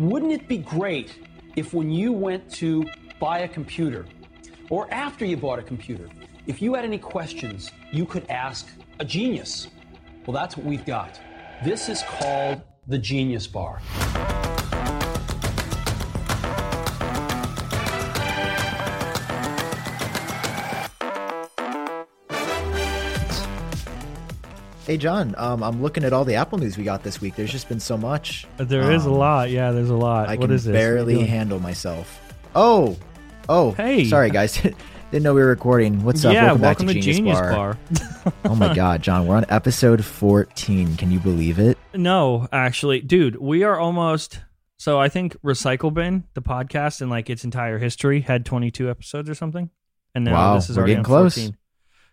wouldn't it be great if when you went to buy a computer, or after you bought a computer, if you had any questions, you could ask a genius? Well, that's what we've got. This is called the Genius Bar. Hey Jon, um, I'm looking at all the Apple news we got this week. There's just been so much. There is a Um, lot. Yeah, there's a lot. I what can is this? What are you barely handle myself. Oh, oh, Hey. sorry guys, didn't know we were recording. What's up? Yeah, welcome, welcome, back to, Genius, Bar. oh my God, Jon, we're on episode 14. Can you believe it? no, actually, dude, we are almost. So I think Recycle Bin, the podcast, in like its entire history, had 22 episodes or something, and now Wow, this is we're already getting on close. 14.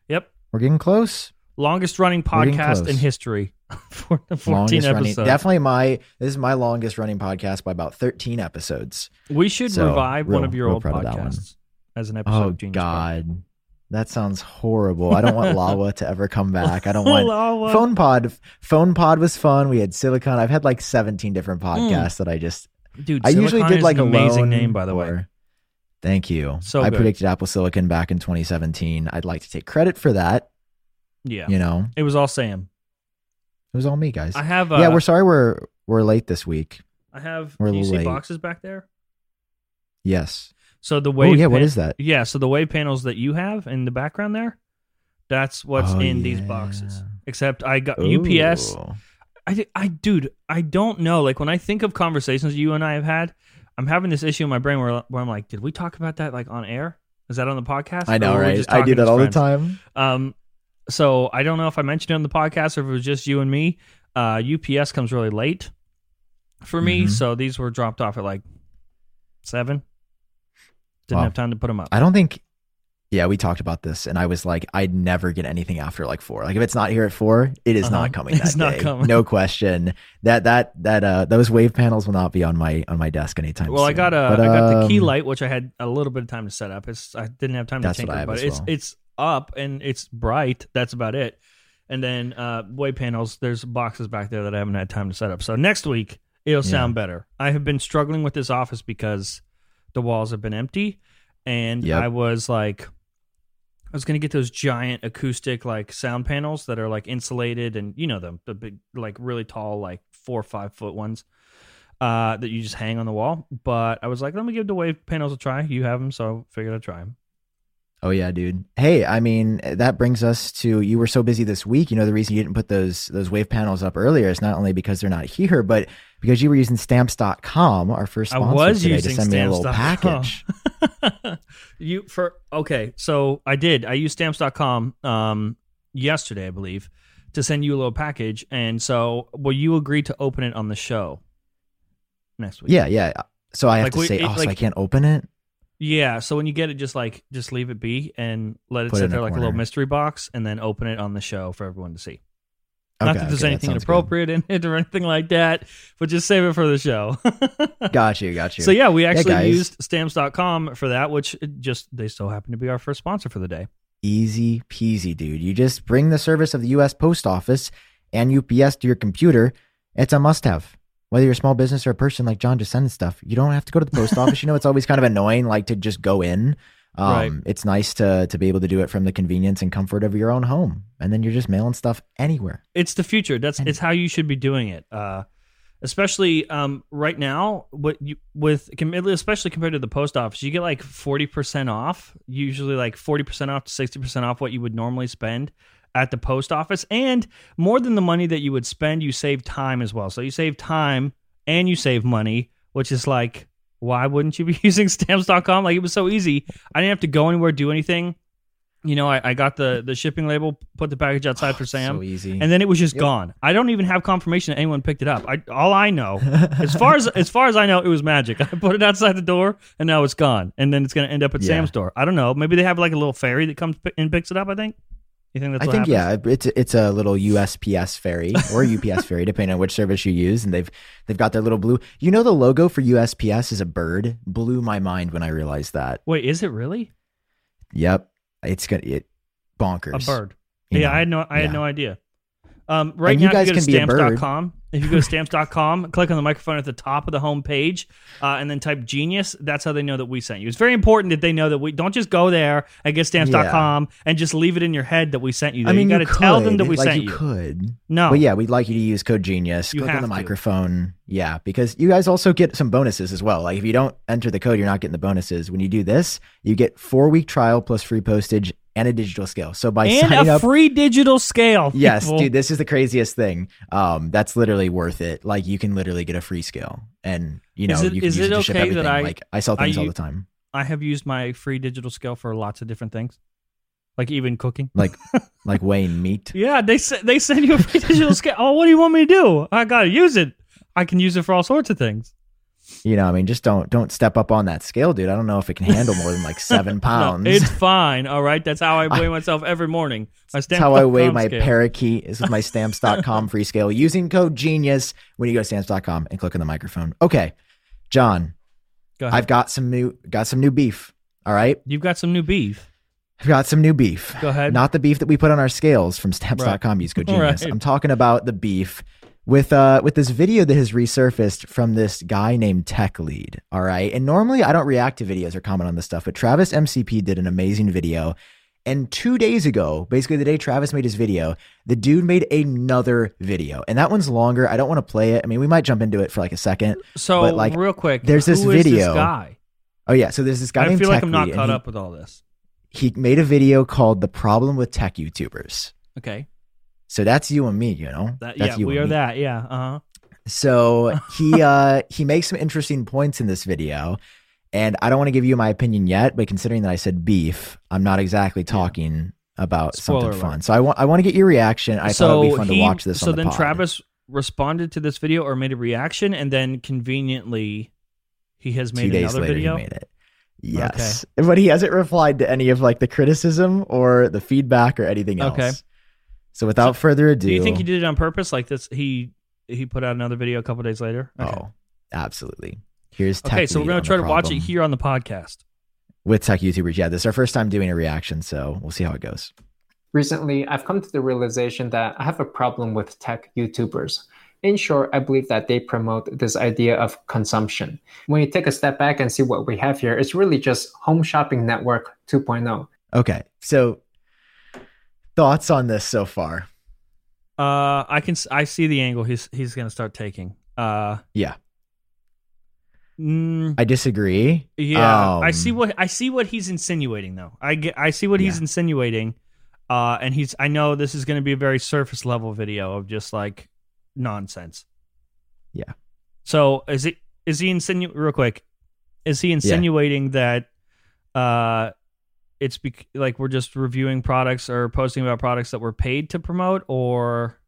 Yep, We're getting close. Longest running podcast in history for 14 longest episodes. running. Definitely my. This is my longest running podcast by about 13 episodes. we should So, revive one of your old proud that one. podcasts as an episode Oh of Genius. God, that sounds horrible. I don't want Lawa to ever come back. I don't want. Phone Pod. Phone Pod was fun. We had Silicon. I've had like 17 different Hmm. podcasts that I just. Dude, I usually Silicon did is like an amazing name, by the way. or- Thank you. So I good. predicted Apple Silicon back in 2017. I'd like to take credit for that. Yeah, You know, it was all Sam. it was all me, guys. I have. Uh, yeah, we're sorry we're we're late this week. I have. we're do you little see late. boxes back there? Yes. So the wave. oh yeah, what pan- is that? Yeah, so the wave panels that you have in the background there, that's what's Oh, in these boxes. Except I got UPS. I, I, dude, I don't know. Like when I think of conversations you and I have had, I'm having this issue in my brain where, where I'm like, did we talk about that like on air? Is that on the podcast? I know, Or were we right? I do that all friends? the time. Um, so I don't know if I mentioned it on the podcast or if it was just you and me. Uh, UPS comes really late for me, Mhm. so these were dropped off at like seven. Didn't Wow. have time to put them up. I don't think. Yeah, we talked about this, and I was like, I'd never get anything after like four. Like if it's not here at four, it is Uh-huh. not coming. It's that not coming. No question. That that that uh those wave panels will not be on my on my desk anytime. Soon. Well, I got a, But, I got the key um, light, which I had a little bit of time to set up. It's I didn't have time to tinker, but as it's well. it's up and it's bright. That's about it. And then uh wave panels. There's boxes back there that I haven't had time to set up. So next week it'll Yeah. sound better. I have been struggling with this office because the walls have been empty, and Yep. I was like. I was gonna get those giant acoustic like sound panels that are like insulated and you know them the big like really tall like four or five foot ones uh, that you just hang on the wall. But I was like, let me give the wave panels a try. You have them, so I figured I'd try them. Oh yeah, dude. Hey, I mean that brings us to you were so busy this week. You know the reason you didn't put those those wave panels up earlier is not only because they're not here, but because you were using stamps.com, our first I sponsor was today, using to send me a little package. you for okay, so I did. I used stamps.com um yesterday, I believe, to send you a little package. And so will you agree to open it on the show next week? Yeah, yeah. So I have Like, to we- say, it- oh, so I can't open it. Yeah, so when you get it, just like just leave it be and let it Put it sit in there a like a little mystery box, and then open it on the show for everyone to see. Okay, Not that there's okay, anything sounds good. inappropriate in it or anything like that, but just save it for the show. Got you, got you. so yeah, we actually guys. used stamps.com for that, which it just they still happen to be our first sponsor for the day. Easy peasy, dude. You just bring the service of the U.S. Post Office and UPS to your computer. It's a must have. Whether you're a small business or a person like Jon just sending stuff, you don't have to go to the post office. You know, it's always kind of annoying, like to just go in. Um, Right. It's nice to to be able to do it from the convenience and comfort of your own home, and then you're just mailing stuff anywhere. It's the future. That's it's how you should be doing it. Uh, especially um, right now, what you with especially compared to the post office, you get like forty percent off. Usually, like forty percent off to sixty percent off what you would normally spend at the post office, and more than the money that you would spend, you save time as well. So you save time and you save money, which is like, why wouldn't you be using stamps.com? Like it was so easy. I didn't have to go anywhere, do anything. You know, I, I got the the shipping label, put the package outside for Sam So easy. and then it was just Yep. gone. I don't even have confirmation that anyone picked it up. I all I know, as far as as far as I know, it was magic. I put it outside the door, and now it's gone. And then it's going to end up at Yeah. Sam's door. I don't know. Maybe they have like a little fairy that comes and picks it up. I think. You think that's I think happens? yeah, it's it's a little USPS fairy or UPS fairy, depending on which service you use, and they've they've got their little blue. You know, the logo for USPS is a bird. Blew my mind when I realized that. Wait, is it really Yep, it's gonna it bonkers. a bird? you yeah, know? I had no. I Yeah. had no idea. Um, right And now, you guys if you go to be a bird. stamps.com, if you go to stamps.com, click on the microphone at the top of the home page, uh, and then type genius, that's how they know that we sent you. It's very important that they know that we don't just go there and get stamps.com and just leave it in your head that we sent you there. I mean, you got to tell them that we like, sent you. you. could. No. But yeah, we'd like you to use code Genius. You Click on the to. microphone. Yeah, because you guys also get some bonuses as well. Like if you don't enter the code, you're not getting the bonuses. When you do this, you get four week trial plus free postage and a digital scale. So by and signing a up, free digital scale. yes, people. dude, this is the craziest thing. Um, that's literally worth it. Like you can literally get a free scale, and you know Is it- you can use it it to ship okay everything. that I- like I sell I things all the time. I have used my free digital scale for lots of different things, like even cooking. Like like weighing meat. Yeah, they they send you a free digital scale. Oh, what do you want me to do? I gotta use it. I can use it for all sorts of things. You know, I mean, just don't don't step up on that scale, dude. I don't know if it can handle more than like seven pounds. No, it's fine. All right, that's how I weigh myself every morning. That's how I weigh my scale. parakeet is with my stamps.com free scale using code genius when you go to stamps.com and click on the microphone. Okay. Jon, Go ahead. I've got some new got some new beef. All right. You've got some new beef. I've got some new beef. Go ahead. Not the beef that we put on our scales from stamps.com. Use code genius. Right. I'm talking about the beef with uh with this video that has resurfaced from this guy named Tech Lead. All right. And normally I don't react to videos or comment on this stuff, but Travis MCP did an amazing video. And two days ago, basically the day Travis made his video, the dude made another video. And that one's longer. I don't want to play it. I mean, we might jump into it for like a second. So, But, like, real quick, there's this video. guy. Oh yeah. So there's this guy I named feel like I'm not Lead, caught he- up with all this. He made a video called The Problem with Tech YouTubers. Okay, So that's you and me, you know? that, yeah, you we are me. that. Yeah, uh huh. So he uh he makes some interesting points in this video. And I don't want to give you my opinion yet, but considering that I said beef, I'm not exactly talking about Spoiler something alert. fun. So I want I want to get your reaction. I so thought it'd be fun he, to watch this So on the then pod. Travis responded to this video or made a reaction, and then conveniently, he has two made days another later video. he made it. Yes. But he hasn't replied to any of like the criticism or the feedback or anything else. Okay. So without further ado Do you think he did it on purpose? Like this, he he put out another video a couple days later. Oh, okay. Oh, absolutely. Here's Tech okay, so we're gonna try to watch it here on the podcast. with tech YouTubers. Yeah, this is our first time doing a reaction, so we'll see how it goes. Recently, I've come to the realization that I have a problem with tech YouTubers. In short, I believe that they promote this idea of consumption. When you take a step back and see what we have here, it's really just Home Shopping Network oh. 2.0. Okay, so thoughts on this so far? Uh, I can I see the angle he's he's gonna start taking. Uh, Yeah, mm, I disagree. yeah, I Um, see what I see what he's insinuating though. I get I see what he's insinuating. Uh, and he's I know this is gonna be a very surface level video of just like nonsense. Yeah. So is it is he insinu real quick? Is he insinuating that uh it's bec- like we're just reviewing products or posting about products that we're paid to promote or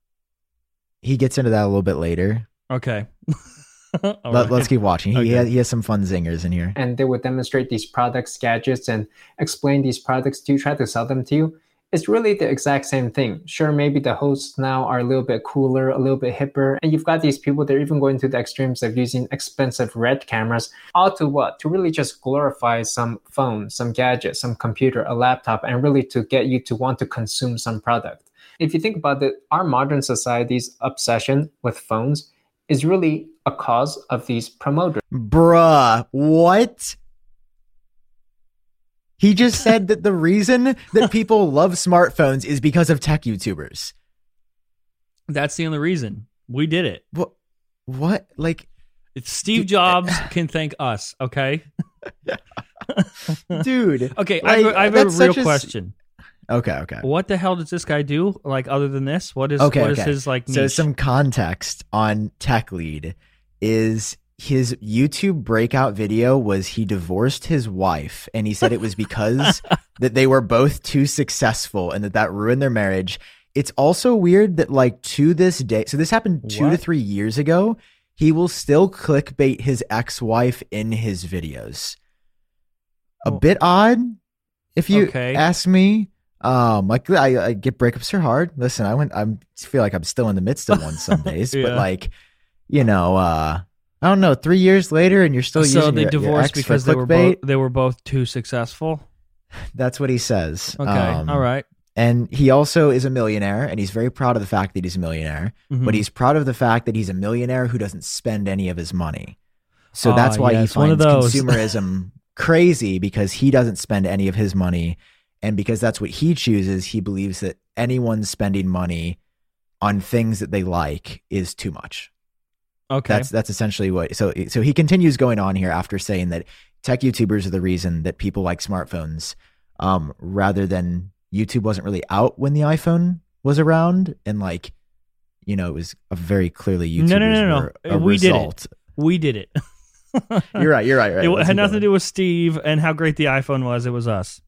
He gets into that a little bit later. okay. All Let, right. Let's keep watching. He, Okay. has, he has some fun zingers in here. And they would demonstrate these products, gadgets, and explain these products to you, try to sell them to you. It's really the exact same thing. Sure, maybe the hosts now are a little bit cooler, a little bit hipper, and you've got these people, they're even going to the extremes of using expensive red cameras. All to what? To really just glorify some phone, some gadget, some computer, a laptop, and really to get you to want to consume some product. If you think about it, our modern society's obsession with phones is really a cause of these promoters. Bruh, what? He just said that the reason that people love smartphones is because of tech YouTubers. That's the only reason. We did it. What? What? Like, It's Steve Jobs can thank us, okay? dude. Okay, I have, Like, a- I have a real such a s- question. Okay, okay. What the hell does this guy do? Like other than this, what is Okay, what is okay. his like? So some context on Tech Lead is his YouTube breakout video was he divorced his wife and he said it was because that they were both too successful and that that ruined their marriage. It's also weird that like to this day, so this happened 2 to 3 years ago, he will still clickbait his ex-wife in his videos. A bit odd if you Okay. ask me. Um, like I, I get breakups are hard. Listen, I went. I'm feel like I'm still in the midst of one some days, but like, you know, uh, I don't know. Three years later, and you're still so using they your, your divorced for because they were both they were both too successful. That's what he says. Okay, Um, all right. And he also is a millionaire, and he's very proud of the fact that he's a millionaire. Mhm. But he's proud of the fact that he's a millionaire who doesn't spend any of his money. So Ah, that's why he finds consumerism crazy because he doesn't spend any of his money, and because that's what he chooses. He believes that anyone spending money on things that they like is too much. Okay. That's that's essentially what. So so he continues going on here after saying that tech YouTubers are the reason that people like smartphones, um, rather than YouTube wasn't really out when the iPhone was around, and like, you know, it was a very clearly YouTubers No, no, no, no, were no. a We did it. we did it. You're right. You're right. Right. it Let's had nothing to do with Steve and how great the iPhone was. It was us.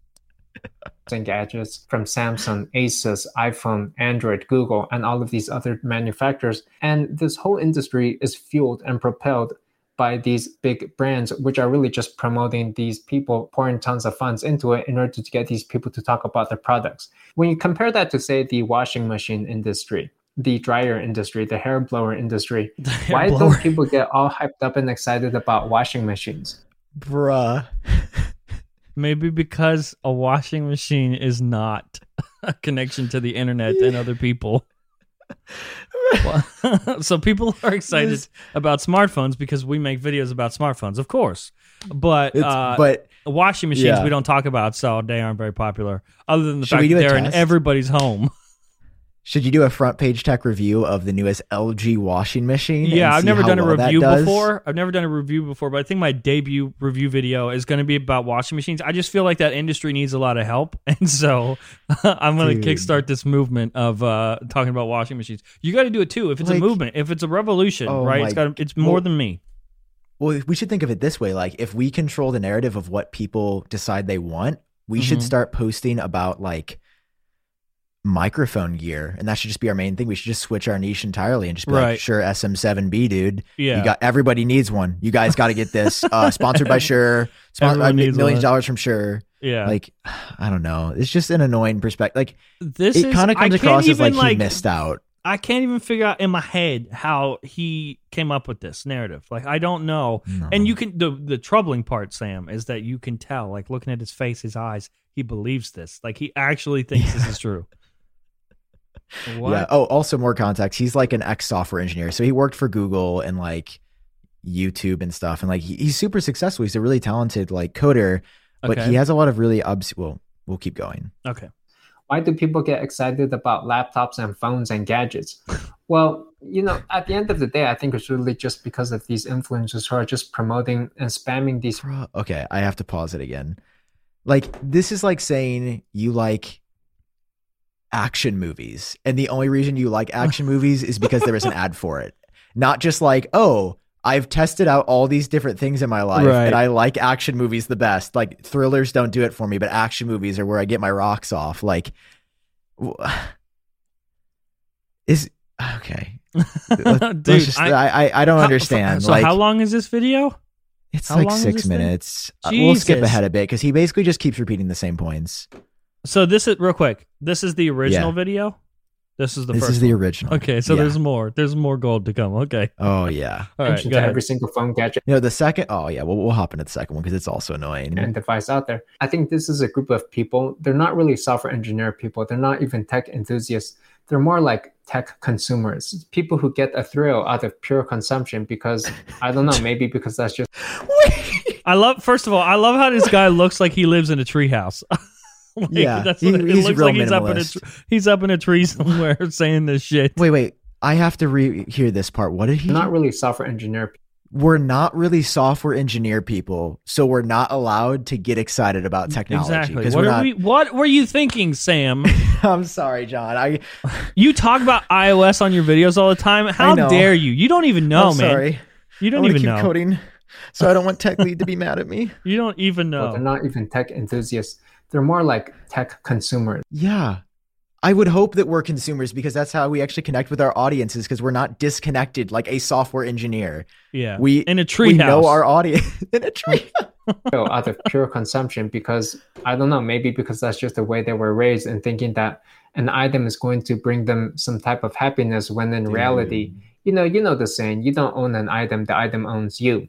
And gadgets from Samsung, Asus, iPhone, Android, Google, and all of these other manufacturers. And this whole industry is fueled and propelled by these big brands, which are really just promoting these people, pouring tons of funds into it in order to get these people to talk about their products. When you compare that to, say, the washing machine industry, the dryer industry, the hair blower industry, why blower. don't people get all hyped up and excited about washing machines? bruh. Maybe because a washing machine is not a connection to the internet and other people. So people are excited This- about smartphones because we make videos about smartphones, of course. But uh, but washing machines Yeah. we don't talk about, so they aren't very popular. Other than the Should fact that they're in everybody's home. Should you do a front page tech review of the newest LG washing machine? Yeah, I've never done a well review before. I've never done a review before, but I think my debut review video is going to be about washing machines. I just feel like that industry needs a lot of help, and so I'm going to kickstart this movement of uh, talking about washing machines. You got to do it too. If it's Like- a movement, if it's a revolution, Oh right? It's got. It's more well- than me. Well, we should think of it this way: like, if we control the narrative of what people decide they want, we should Mhm. start posting about like microphone gear, and that should just be our main thing. We should just switch our niche entirely and just be Right. like, "Shure, SM7B, dude. Yeah. You got everybody needs one. You guys got to get this. Uh, sponsored by Shure. Spon- Everyone I mean, millions of dollars from Shure. yeah. Like, I don't know. It's just an annoying perspective. Like, this it kind of comes across as even, like he missed out. I can't even figure out in my head how he came up with this narrative. Like I don't know. No. And you can the the troubling part, Sam, is that you can tell, like looking at his face, his eyes, he believes this. Like he actually thinks this is true. What? Yeah. Oh, also more context. He's like an ex software engineer. So he worked for Google and like YouTube and stuff. And like he, he's super successful. He's a really talented like coder, but Okay. he has a lot of really obs. Well, we'll keep going. Okay. why do people get excited about laptops and phones and gadgets? Well, you know, at the end of the day, I think it's really just because of these influencers who are just promoting and spamming these. Okay. I have to pause it again. Like this is like saying you like action movies. And the only reason you like action movies is because there is an ad for it. Not just like, oh, I've tested out all these different things in my life Right. and I like action movies the best. Like thrillers don't do it for me, but action movies are where I get my rocks off. Like is okay. Dude, just- I- I, I don't How- understand. So like how long is this video? it's how like six minutes. Uh, We'll skip ahead a bit because he basically just keeps repeating the same points. So this is real quick. This is the original Yeah. video. This is the this first. is the one. original. Okay, so Yeah. there's more. There's more gold to come. Okay. Oh yeah. All right. Go to ahead. every single phone gadget You know the second. Oh yeah. Well, we'll hop into the second one because it's also annoying. and device out there. I think this is a group of people. They're not really software engineer people. They're not even tech enthusiasts. They're more like tech consumers, people who get a thrill out of pure consumption because I don't know, maybe because that's just I love. First of all, I love how this guy looks like he lives in a treehouse. Like, Yeah, that's he- what, it he's looks real like he's up in a minimalist. tr- he's up in a tree somewhere saying this shit. Wait, wait. I have to re hear this part. What did he? not really software engineer we're not really software engineer people, so we're not allowed to get excited about technology. Exactly. 'cause What we're are not- we? What were you thinking, Sam? I'm sorry, Jon. I you talk about iOS on your videos all the time. How dare you? You don't even know, I'm man. sorry. You don't want even keep know. coding, so I don't want tech lead to be mad at me. You don't even Well, know. they're not even tech enthusiasts. They're more like tech consumers. Yeah. I would hope that we're consumers because that's how we actually connect with our audiences because we're not disconnected like a software engineer. yeah. We in a we tree know our audience in a tree. feel out of pure consumption because I don't know, maybe because that's just the way they were raised and thinking that an item is going to bring them some type of happiness when in reality, you know, you know the saying, you don't own an item, the item owns you.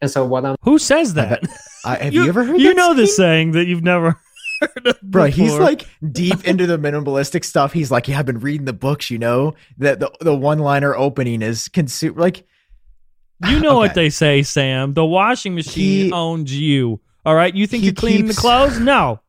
And so what I'm Who says that? I, have you, ever heard? You that know the saying? saying that you've never. Heard of Bro, he's like deep into the minimalistic stuff. He's like, yeah, I've been reading the books, you know? That the, the one liner opening is consume like You know what they say, Sam. The washing machine He- owns you. All right. You think you're cleaning the clothes? No.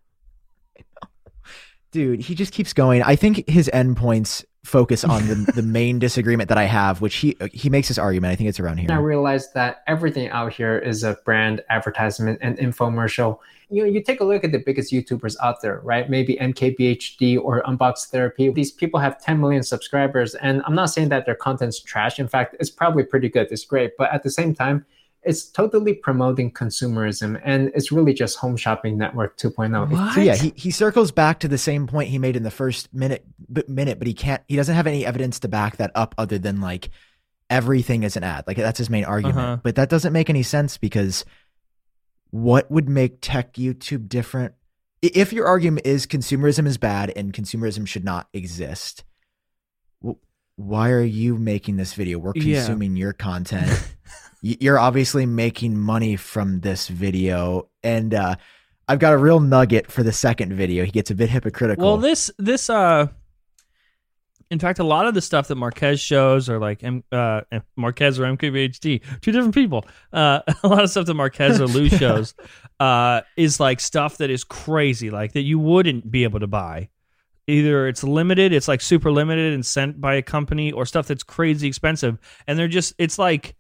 dude, he just keeps going. I think his endpoints focus on the, the main disagreement that I have, which he uh, he makes this argument. I think it's around here. I realized that everything out here is a brand advertisement and infomercial. You know, you take a look at the biggest YouTubers out there, right? Maybe MKBHD or Unbox Therapy. These people have 10 million subscribers, and I'm not saying that their content's trash. In fact, it's probably pretty good. It's great, but at the same time, it's totally promoting consumerism, and it's really just Home Shopping Network 2.0. What? So yeah, he, he circles back to the same point he made in the first minute but minute, but he can't he doesn't have any evidence to back that up other than like everything is an ad. Like that's his main argument. Uh-huh. But that doesn't make any sense because what would make tech YouTube different? If your argument is consumerism is bad and consumerism should not exist, why are you making this video? We're Yeah. consuming your content. You're obviously making money from this video, and uh, I've got a real nugget for the second video. He gets a bit hypocritical. Well, this this uh, in fact, a lot of the stuff that Marques shows are like M, uh, Marques or MKBHD, two different people. Uh, a lot of stuff that Marques or Lou shows uh, is like stuff that is crazy, like that you wouldn't be able to buy. Either it's limited, it's like super limited and sent by a company, or stuff that's crazy expensive, and they're just it's like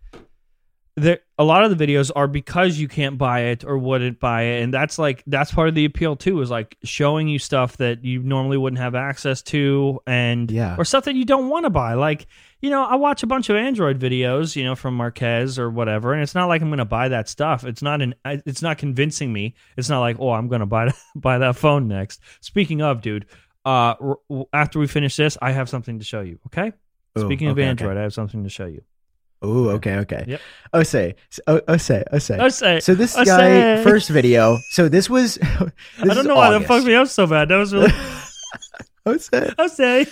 there a lot of the videos are because you can't buy it or wouldn't buy it. And that's like that's part of the appeal too is like showing you stuff that you normally wouldn't have access to and Yeah. or stuff that you don't want to buy. Like you know i watch a bunch of android videos you know from marques or whatever and it's not like i'm gonna buy that stuff. It's not an it's not convincing me. It's not like oh i'm gonna buy buy that phone next. Speaking of dude uh after we finish this i have something to show you okay? Ooh, speaking of okay, okay. android i have something to show you Oh, okay, okay. Yep. Ose, oh, Ose, Ose. I say, So this I guy first video. So this was. this I don't know why that fucked me up so bad. That was really. Ose, I say.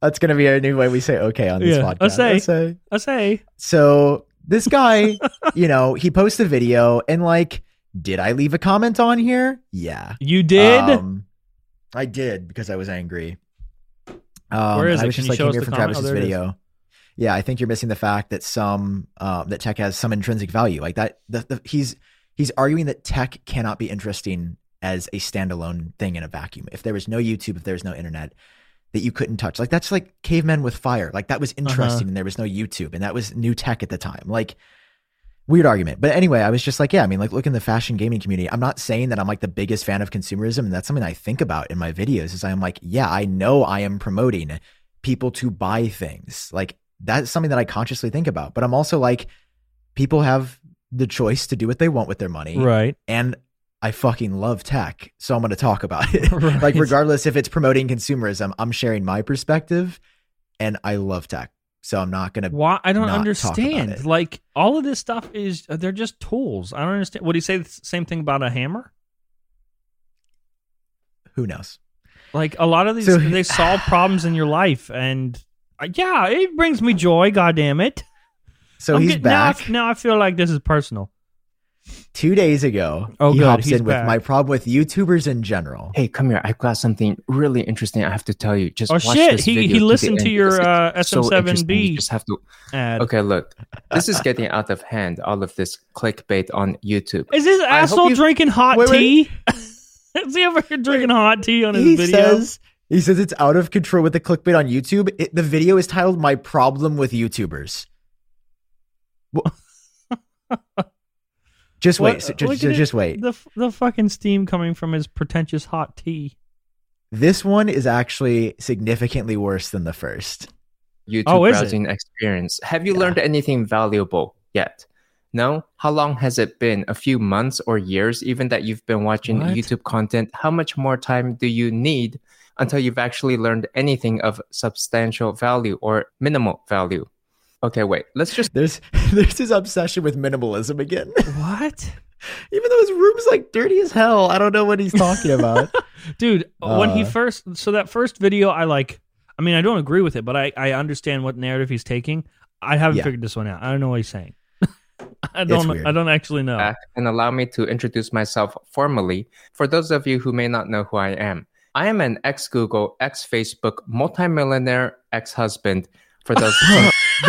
That's gonna be a new way we say okay on this Yeah, podcast. Ose. Ose. I say. So this guy, you know, he posted a video and like, did I leave a comment on here? Yeah. You did. Um, I did because I was angry. Um, Where is and I it? was Can just you like, here comment? Oh, Travis's there it is. Yeah, I think you're missing the fact that some um, that tech has some intrinsic value. Like that, the, the, he's he's arguing that tech cannot be interesting as a standalone thing in a vacuum. If there was no YouTube, if there was no internet, that you couldn't touch. Like that's like cavemen with fire. Like that was Uh-huh. interesting, and there was no YouTube, and that was new tech at the time. Like weird argument. But anyway, I was just like, yeah, I mean, like look in the fashion gaming community. I'm not saying that I'm like the biggest fan of consumerism, and that's something I think about in my videos. Is I'm like, yeah, I know I am promoting people to buy things. Like that's something that I consciously think about. But I'm also like, people have the choice to do what they want with their money, right. and I fucking love tech, so I'm going to talk about it. Right. like regardless if it's promoting consumerism, I'm sharing my perspective, and I love tech, so I'm not going to. Why? I don't not talk about understand. Like all of this stuff is they're just tools. I don't understand. Would he say the same thing about a hammer? Who knows? Like a lot of these, So- they solve problems in your life, and yeah, it brings me joy. God damn it! So I'm he's get- now I- back. Now I, feel like this is personal. Two days ago, Oh, he good, hops he's in with my problem with YouTubers in general. Hey, come here. I've got something really interesting I have to tell you. Just Oh, watch shit. this He- video he listened to end your, uh, SM7B. interesting. You just have to. Ad. Okay, look. This is getting out of hand. All of this clickbait on YouTube. Is this hope asshole you- drinking hot Wait, wait. tea? is he over here drinking hot tea on his He video? says he says it's out of control with the clickbait on YouTube. It, the video is titled "My Problem with YouTubers." Wha- just wait, What- so- just, at just, it. wait. the the fucking steam coming from his pretentious hot tea. This one is actually significantly worse than the first. YouTube Oh, is it? browsing experience. Have you Yeah. learned anything valuable yet? No? How long has it been? A few months or years, even that you've been watching What? YouTube content? How much more time do you need until you've actually learned anything of substantial value or minimal value? Okay, wait. Let's just There's there's his obsession with minimalism again. What? Even though his room's like dirty as hell, I don't know what he's talking about. Dude, when he Uh. first so that first video I like I mean I don't agree with it, but I I understand what narrative he's taking. I haven't Yeah. figured this one out. I don't know what he's saying. I don't. weird. I don't actually know. back and allow me to introduce myself formally. For those of you who may not know who I am, I am an ex Google, ex Facebook, multimillionaire ex husband. For those,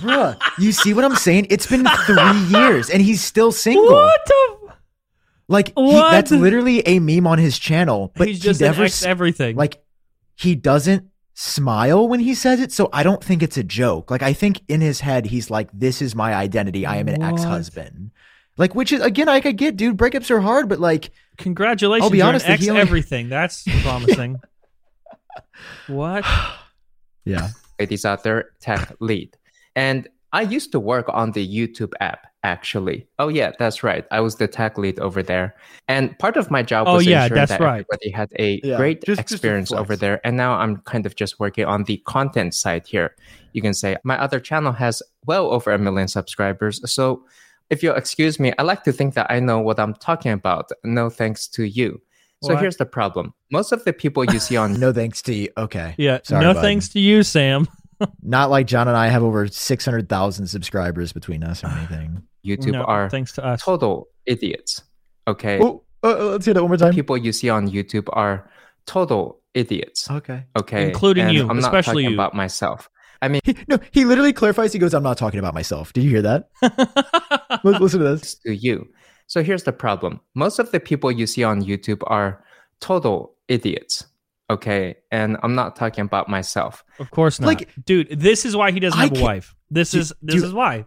Bruh, you see what I'm saying? It's been three years and he's still single. What the? Like he, that's literally a meme on his channel, but He's just an never ex everything. like he doesn't smile when he says it. So I don't think it's a joke. Like I think in his head he's like, "This is my identity. I am an What? ex-husband." Like, which is again, I could get, dude. Breakups are hard, but like, Congratulations, I'll be you're honest, an ex he only- everything. That's promising. what? yeah, ladies out there, tech lead. And I used to work on the YouTube app, actually. Oh, yeah, that's right. I was the tech lead over there. And part of my job Oh, was yeah, ensuring that's that right. everybody had a Yeah, great just- just experience flex. over there. And now I'm kind of just working on the content side here. You can say my other channel has well over a million subscribers. So if you'll excuse me, I like to think that I know what I'm talking about. No thanks to you. So What? here's the problem. Most of the people you see on no thanks to you. Okay, Yeah. Sorry, no bud. thanks to you, Sam. Not like Jon and I have over six hundred thousand subscribers between us or anything. YouTube No, are thanks to us. total idiots. Okay. Oh, uh, uh, let's hear that one more time. people you see on YouTube are total idiots. Okay. Okay, Including And you, I'm not especially talking you. about myself. I mean, He, no, he literally clarifies. He goes, "I'm not talking about myself." Did you hear that? Listen to this. to you. So here's the problem: most of the people you see on YouTube are total idiots. Okay, and I'm not talking about myself. of course not. Like- dude, this is why he doesn't I have a wife. This Dude, is this dude, is why.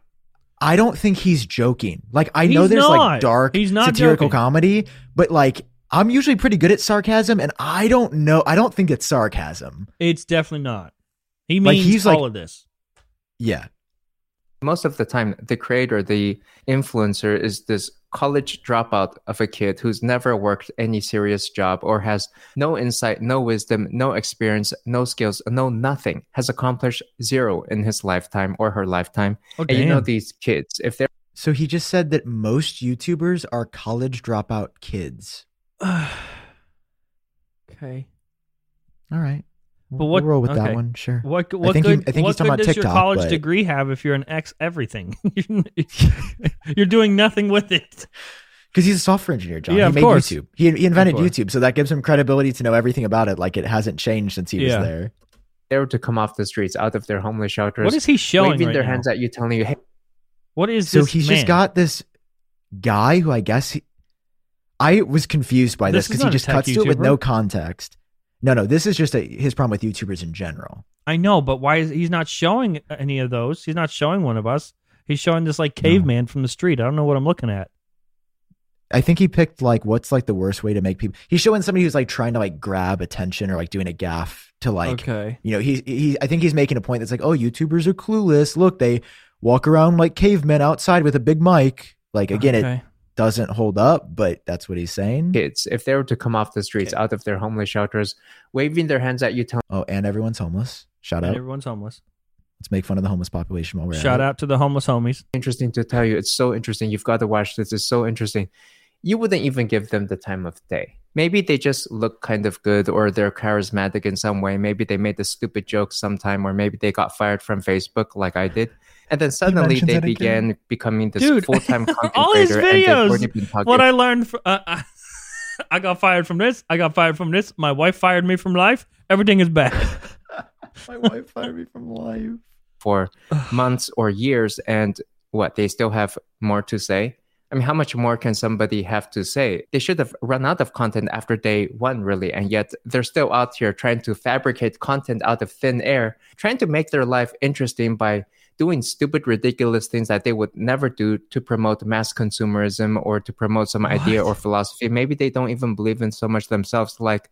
I don't think he's joking. Like I know there's not. like dark He's not satirical joking. comedy, but like I'm usually pretty good at sarcasm, and I don't know. I don't think it's sarcasm. It's definitely not. He Like, means he's all like- of this. Yeah, Most of the time, the creator, the influencer, is this college dropout of a kid who's never worked any serious job or has no insight, no wisdom, no experience, no skills, no nothing, has accomplished zero in his lifetime or her lifetime. Oh, And you know these kids, if they're So he just said that most YouTubers are college dropout kids. okay. All right. But We'll what- roll with okay. that one? Sure. What what think he- good, I think what he's talking good about does your college but- degree have if you're an ex everything? you're doing nothing with it. Because he's a software engineer, Jon. Yeah, he of made course. YouTube. He, he invented. YouTube, so that gives him credibility to know everything about it. Like it hasn't changed since he Yeah. was there. they were to come off the streets out of their homeless shelters, What is he showing waving right their now? hands at you, telling you, "Hey, What is So this he's man? just got this guy who I guess he, I was confused by this This because he just tech cuts to it with no context. No, no, this is just a, his problem with YouTubers in general. I know, but why is he's not showing any of those? He's not showing one of us. He's showing this like caveman from the street. I don't know what I'm looking at. I think he picked like what's like the worst way to make people. He's showing somebody who's like trying to like grab attention or like doing a gaff to like okay. you know he he. I think he's making a point that's like, oh, YouTubers are clueless. Look, they walk around like cavemen outside with a big mic. Like again, it okay. Doesn't hold up, but that's what he's saying. kids, if they were to come off the streets Okay. out of their homeless shelters, waving their hands at you, telling Oh, and everyone's homeless. Shout And out. everyone's homeless. Let's make fun of the homeless population while we're Shout at it. Shout out to the homeless homies. interesting to tell you, it's so interesting. You've got to watch this. It's so interesting. You wouldn't even give them the time of day. Maybe they just look kind of good or they're charismatic in some way. Maybe they made a stupid joke sometime, or maybe they got fired from Facebook like I did. And then suddenly they it again. began becoming this Dude, full time content all his creator. and they've videos, already What I learned, fr- uh, I, I got fired from this. I got fired from this. My wife fired me from life. Everything is bad. My wife fired me from life. for months or years and what they still have more to say i mean how much more can somebody have to say they should have run out of content after day one really and yet they're still out here trying to fabricate content out of thin air trying to make their life interesting by doing stupid ridiculous things that they would never do to promote mass consumerism or to promote some idea or philosophy maybe they don't even believe in so much themselves like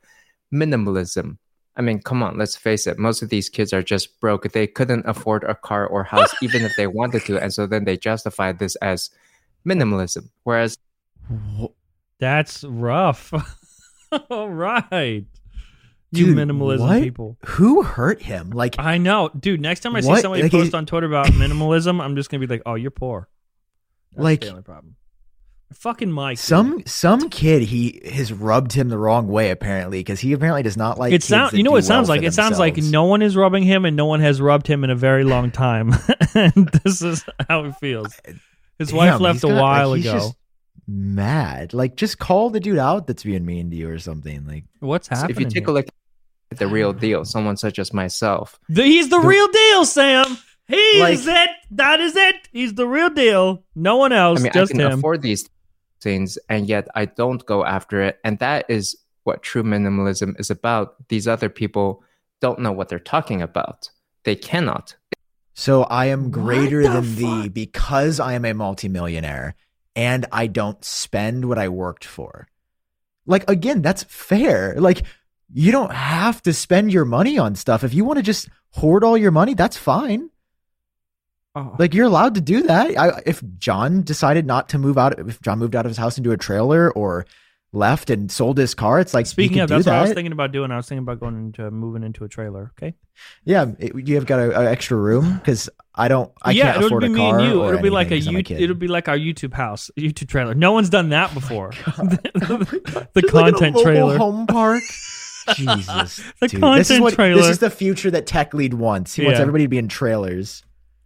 minimalism I mean, come on, let's face it. Most of these kids are just broke. They couldn't afford a car or house, even if they wanted to. And so then they justify this as minimalism. Whereas That's rough. All right. You Dude, minimalism what? people. Who hurt him? Like, I know. Dude, next time I see somebody Like, post on Twitter about minimalism, I'm just going to be like, oh, you're poor. That's Like- the only problem. Fucking Mike. dude. some some kid he has rubbed him the wrong way apparently because he apparently does not like. it kids sounds that you know do what it sounds well like for it sounds like no one is rubbing him and no one has rubbed him in a very long time and this is how it feels His wife left a got- while he's ago. just mad. Like, just call the dude out that's being mean to you or something. Like, What's So happening? if you take here? a look at the real deal, someone such as myself, The- he's the, The- real deal, Sam. He Like- is it. That is it. He's the real deal. No one else, I mean, just I can him. afford these things, and yet I don't go after it. And that is what true minimalism is about. These other people don't know what they're talking about. They cannot. so I am greater the than thee because I am a multimillionaire and I don't spend what I worked for. Like, again, that's fair. Like, you don't have to spend your money on stuff. If you want to just hoard all your money, that's fine. Oh. Like you're allowed to do that. I, if Jon decided not to move out, if Jon moved out of his house into a trailer or left and sold his car, it's like Speaking of, that's what I was thinking about doing. I was thinking about going into moving into a trailer. Okay. Yeah, it, you have got an extra room because I don't. I yeah, can't it'll afford be a me car. and you. It'll be like a anything 'cause I'm you. kid. It'll be like our YouTube house, YouTube trailer. No one's done that oh before. the Just like a content mobile trailer. home park. Jesus, The dude. this is what trailer. this is the future that Tech Lead wants. He wants everybody to be in trailers.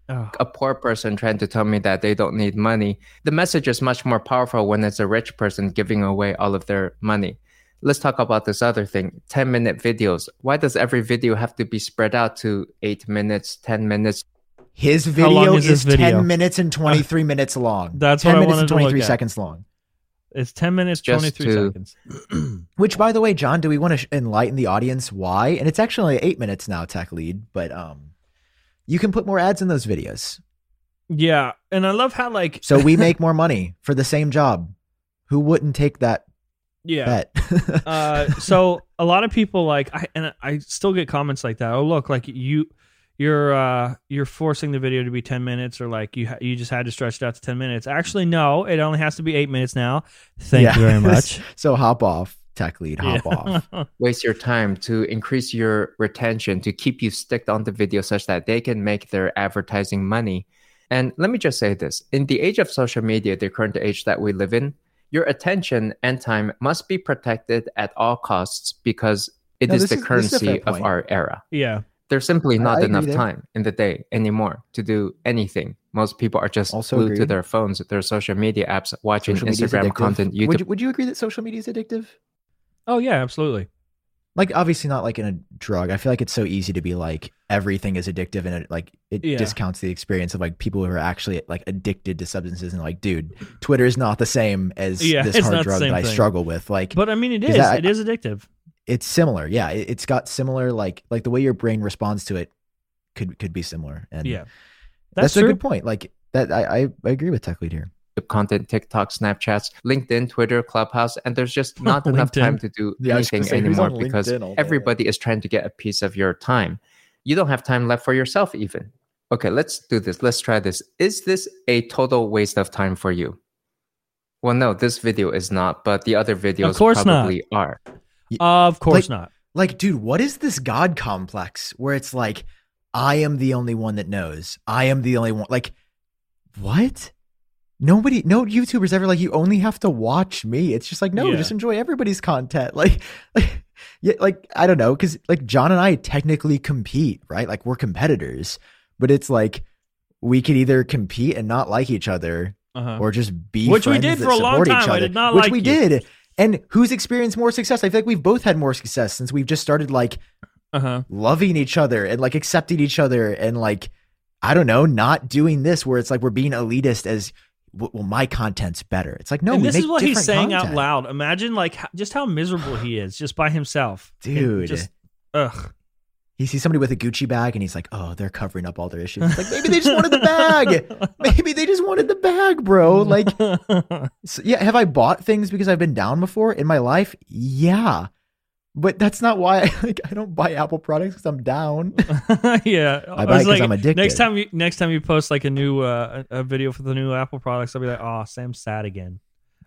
Oh. A poor person trying to tell me that they don't need money. The message is much more powerful when it's a rich person giving away all of their money. Let's talk about this other thing 10 minute videos. Why does every video have to be spread out to eight minutes, 10 minutes? His video is is video? ten minutes and twenty three minutes long. That's ten what I minutes wanted and to look twenty three at. seconds long. It's ten minutes, Just twenty three to- seconds. Which, by the way, Jon, do we want to sh- enlighten the audience why? And it's actually eight minutes now, Tech Lead, but um, you can put more ads in those videos, Yeah, and I love how like so we make more money for the same job. Who wouldn't take that yeah. bet? uh, so a lot of people like I and I still get comments like that. Oh, look, like you, you're uh, you're forcing the video to be ten minutes, or like you ha- you just had to stretch it out to ten minutes. Actually, no, it only has to be eight minutes now. Thank Yeah. you very much. so hop off, Tech Lead, hop Yeah. off. Waste your time to increase your retention, to keep you sticked on the video such that they can make their advertising money. And let me just say this in the age of social media, the current age that we live in, your attention and time must be protected at all costs because it No, is the is- this is currency of our era. yeah, There's simply not I enough time in the day anymore to do anything. Most people are just Also glued to their phones, their social media apps, watching Social Instagram content, YouTube. Would you, would you agree that social media is addictive? Oh yeah, absolutely. Like, obviously not like in a drug. I feel like it's so easy to be like everything is addictive, and it like it Yeah. discounts the experience of like people who are actually like addicted to substances. And like, dude, Twitter is not the same as Yeah, this hard drug that I struggle with. Like, But I mean, it Is is that- it is addictive. it's similar. Yeah, it, it's got similar like like the way your brain responds to it could could be similar. And Yeah, that's, that's, a good point. Like that, I I, I agree with Tech Lead here. Content, TikTok, Snapchats, LinkedIn, Twitter, Clubhouse, and there's just not enough time to do Yeah, anything say, anymore because LinkedIn all day? everybody is trying to get a piece of your time. You don't have time left for yourself, even. Okay, let's do this. Let's try this. Is this a total waste of time for you? Well, no, this video is not, but the other videos course not. probably are. Of course Like- not. Like, dude, what is this God complex where it's like, I am the only one that knows. I am the only one. Like, what? Nobody, no YouTubers ever like, you only have to watch me. It's just like, no, Yeah. just enjoy everybody's content. Like, like, yeah, like, I don't know. Cause like Jon and I technically compete, right? Like, we're competitors, but it's like, we could either compete and not like each other Uh-huh. or just be Which we did for a long time. I did not which like we you. did. And who's experienced more success? I feel like we've both had more success since we've just started like Uh huh. loving each other and like accepting each other and like I don't know, not doing this where it's like we're being elitist as well. My content's better. It's like no, this is what he's saying out loud. Imagine like just how miserable he is just by himself, And Dude. Just ugh. He sees somebody with a Gucci bag and he's like, "Oh, they're covering up all their issues." It's like maybe they just wanted the bag. Maybe they just wanted the bag, bro. Like, so, yeah, have I bought things because I've been down before in my life? Yeah, but that's not why. I, like, I don't buy Apple products because I'm down. yeah, I buy it was 'cause like, I'm addicted. Next time, you next time you post like a new uh, a a video for the new Apple products, I'll be like, "Oh, Sam's sad again."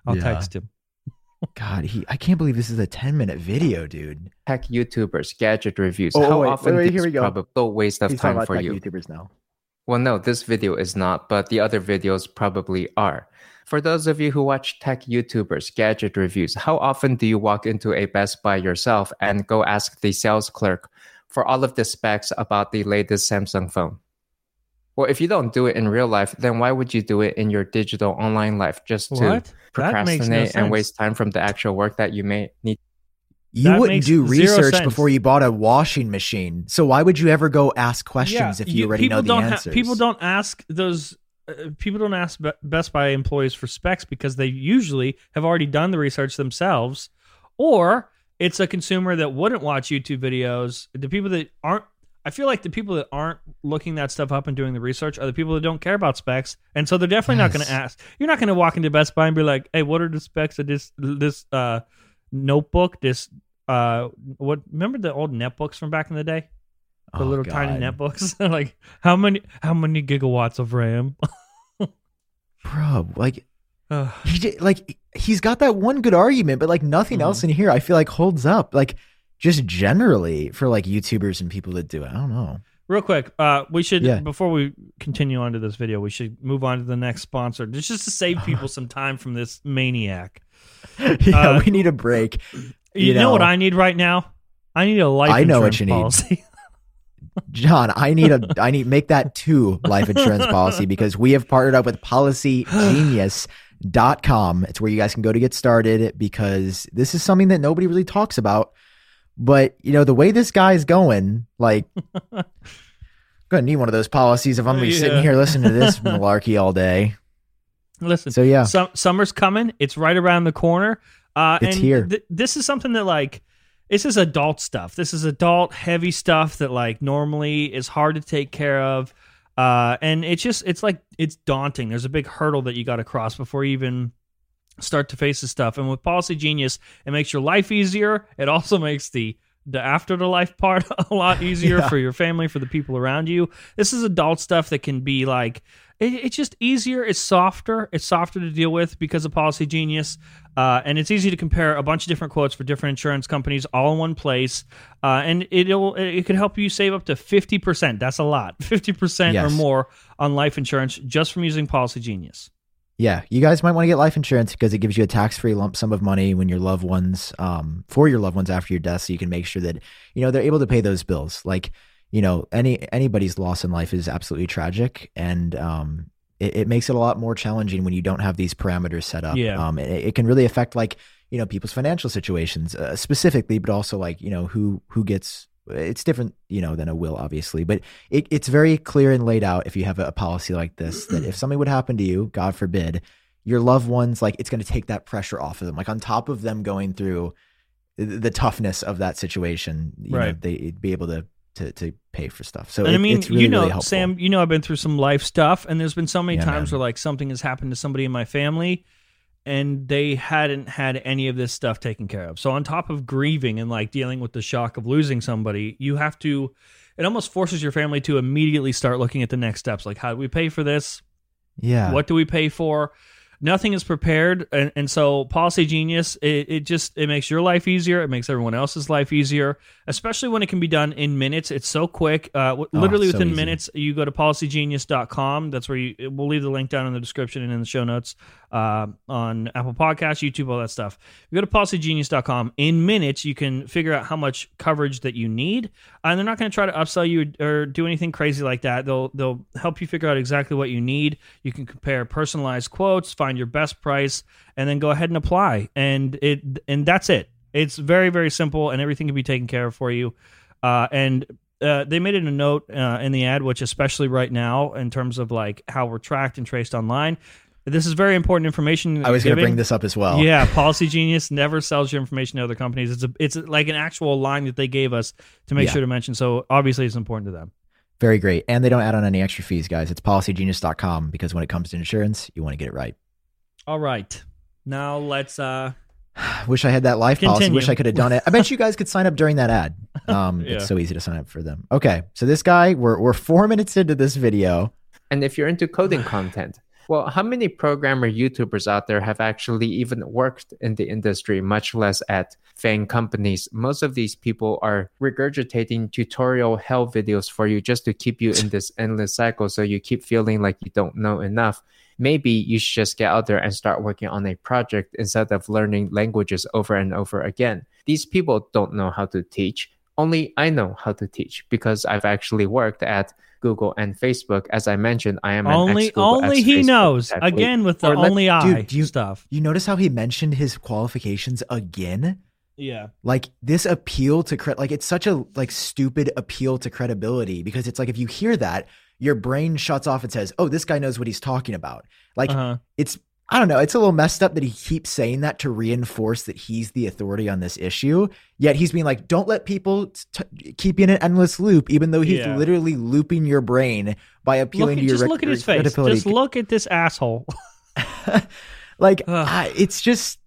I'll Yeah. text him. God, he. I can't believe this is a 10 minute video, dude. Tech YouTubers, gadget reviews. Oh, How wait, often wait, wait, is here we go. probably waste of He's time about for you? YouTubers now. Well, no, this video is not, but the other videos probably are. For those of you who watch tech YouTubers, gadget reviews, how often do you walk into a Best Buy yourself and go ask the sales clerk for all of the specs about the latest Samsung phone? Well, if you don't do it in real life, then why would you do it in your digital online life just to What? That makes no procrastinate and waste time from the actual work that you may need? You That wouldn't do research sense. before you bought a washing machine. So why would you ever go ask questions if you, already know the don't answers? people don't ask those. Uh, people don't ask Best Buy employees for specs because they usually have already done the research themselves, or it's a consumer that wouldn't watch YouTube videos. The people that aren't, I feel like the people that aren't looking that stuff up and doing the research are the people that don't care about specs, and so they're definitely not going to ask. You're not going to walk into Best Buy and be like, "Hey, what are the specs of this this uh, notebook? This uh, what? Remember the old netbooks from back in the day?" The Oh, little tiny netbooks. like how many how many gigawatts of RAM? bro. Like he j- like he's got that one good argument, but like nothing Mhm. else in here. I feel like holds up. Like just generally for like YouTubers and people that do it. I don't know. Real quick, uh, we should Yeah. before we continue on to this video, we should move on to the next sponsor, just just to save people some time from this maniac. yeah, Uh, we need a break. You, You know, what I need right now? I need a life I know what you need. Jon, I need a I need make that two life insurance policy because we have partnered up with policygenius.com. It's where you guys can go to get started because this is something that nobody really talks about. But you know, the way this guy's going, like I'm gonna need one of those policies if I'm gonna be Yeah. sitting here listening to this malarkey all day. Listen, So yeah. Sum- summer's coming. It's right around the corner. Uh, It's and here. th- this is something that like this is adult stuff. This is adult heavy stuff that like normally is hard to take care of. Uh, and it's just it's like it's daunting. There's a big hurdle that you got to cross before you even start to face this stuff. And with Policy Genius, it makes your life easier. It also makes the the after the life part a lot easier Yeah. for your family, for the people around you. This is adult stuff that can be like it, it's just easier. It's softer. It's softer to deal with because of Policy Genius, uh, and it's easy to compare a bunch of different quotes for different insurance companies all in one place. Uh, and it'll it could help you save up to fifty percent. That's a lot, fifty percent or more on life insurance just from using Policy Genius. Yeah, you guys might want to get life insurance because it gives you a tax-free lump sum of money when your loved ones, um, for your loved ones after your death, so you can make sure that you know they're able to pay those bills. Like, you know, any anybody's loss in life is absolutely tragic, and um, it, it makes it a lot more challenging when you don't have these parameters set up. Yeah. um, it, it can really affect like you know people's financial situations uh, specifically, but also like you know who who gets. It's different, you know, than a will, obviously, but it, it's very clear and laid out if you have a, a policy like this that if something would happen to you, God forbid, your loved ones like it's going to take that pressure off of them like on top of them going through the, the toughness of that situation you know Right. they'd be able to to, to pay for stuff so and it- I mean, really, you know, really. Sam, you know, I've been through some life stuff, and there's been so many Yeah, times man. where like something has happened to somebody in my family, and they hadn't had any of this stuff taken care of. So on top of grieving and like dealing with the shock of losing somebody, you have to. It almost forces your family to immediately start looking at the next steps. Like, how do we pay for this? yeah What do we pay for? Nothing is prepared, and, and so Policy Genius it, it just it makes your life easier. It makes everyone else's life easier, especially when it can be done in minutes. It's so quick. Uh, w- Oh, literally so within easy. minutes, you go to policygenius.com. That's where you. We'll leave the link down in the description and in the show notes uh, on Apple Podcasts, YouTube, all that stuff. You go to policygenius.com. In minutes, you can figure out how much coverage that you need, and they're not going to try to upsell you or do anything crazy like that. They'll they'll help you figure out exactly what you need. You can compare personalized quotes, find your best price, and then go ahead and apply. And it and that's it. It's very very simple, and everything can be taken care of for you. Uh, and uh, they made it a note uh, in the ad, which especially right now in terms of like how we're tracked and traced online. This is very important information. i was going to bring this up as well Yeah, Policy Genius never sells your information to other companies. It's a, it's like an actual line that they gave us to make Yeah. sure to mention. So obviously, it's important to them. very great and they don't add on any extra fees guys it's policygenius.com because when it comes to insurance you want to get it right All right, now let's. uh wish i had that life policy wish i could have done it i bet you guys could sign up during that ad um Yeah. it's so easy to sign up for them okay so this guy we're, we're four minutes into this video And if you're into coding content, well, how many programmer YouTubers out there have actually even worked in the industry, much less at FANG companies? Most of these people are regurgitating tutorial hell videos for you just to keep you in this endless cycle so you keep feeling like you don't know enough. Maybe you should just get out there and start working on a project instead of learning languages over and over again. These people don't know how to teach. Only I know how to teach because I've actually worked at Google, and Facebook. As I mentioned, I am only only he ex-Facebook knows. executive. Again with the Or let- only I Dude, do you- stuff. You notice how he mentioned his qualifications again? Yeah. like this appeal to cre- like it's such a like stupid appeal to credibility because it's like if you hear that your brain shuts off and says oh this guy knows what he's talking about like Uh-huh. it's i don't know it's a little messed up that he keeps saying that to reinforce that he's the authority on this issue yet he's being like don't let people t- keep you in an endless loop even though he's Yeah. literally looping your brain by appealing at, to your just rec- look at his face. Just look at this asshole. like I, it's just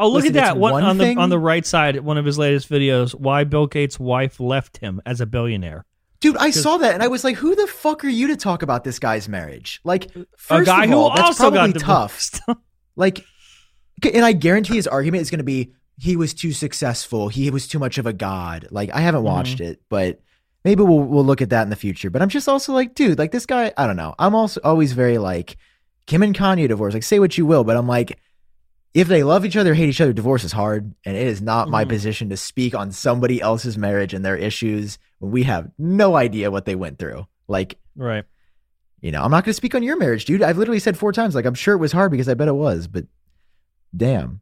Oh, look Listen, at that one, one on thing- the on the right side. One of his latest videos: why Bill Gates' wife left him as a billionaire. Dude, I saw that and I was like, "Who the fuck are you to talk about this guy's marriage?" Like, a first guy of who all, that's also probably got tough. Like, and I guarantee his argument is going to be he was too successful, he was too much of a god. Like, I haven't watched mm-hmm. it, but maybe we'll we'll look at that in the future. But I'm just also like, dude, like this guy. I don't know. I'm also always very like Kim and Kanye divorce. Like, say what you will, but I'm like. If they love each other, hate each other, divorce is hard, and it is not my Mhm. position to speak on somebody else's marriage and their issues when we have no idea what they went through. Like, right. you know, I'm not going to speak on your marriage, dude. I've literally said four times, like, I'm sure it was hard because I bet it was, but damn.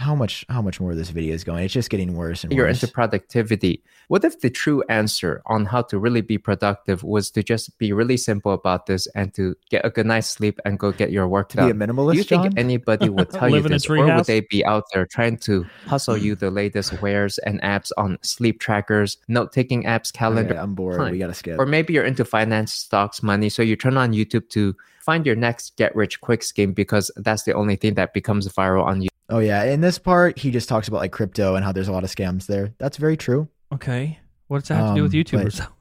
God, how much, how much more of this video is going? It's just getting worse and you're worse. into productivity. What if the true answer on how to really be productive was to just be really simple about this and to get a good night's sleep and go get your work done be a minimalist, Do you think Jon? anybody would tell you Live in this, or treehouse? would they be out there trying to hustle you the latest wares and apps on sleep trackers, note-taking apps, calendar? Okay, I'm bored. Fine. We got to skip. Or maybe you're into finance, stocks, money, so you turn on YouTube to find your next get-rich-quick scheme because that's the only thing that becomes viral on YouTube. Oh yeah, in this part, he just talks about like crypto and how there's a lot of scams there. That's very true. Okay. what does that have to do with Um, YouTubers?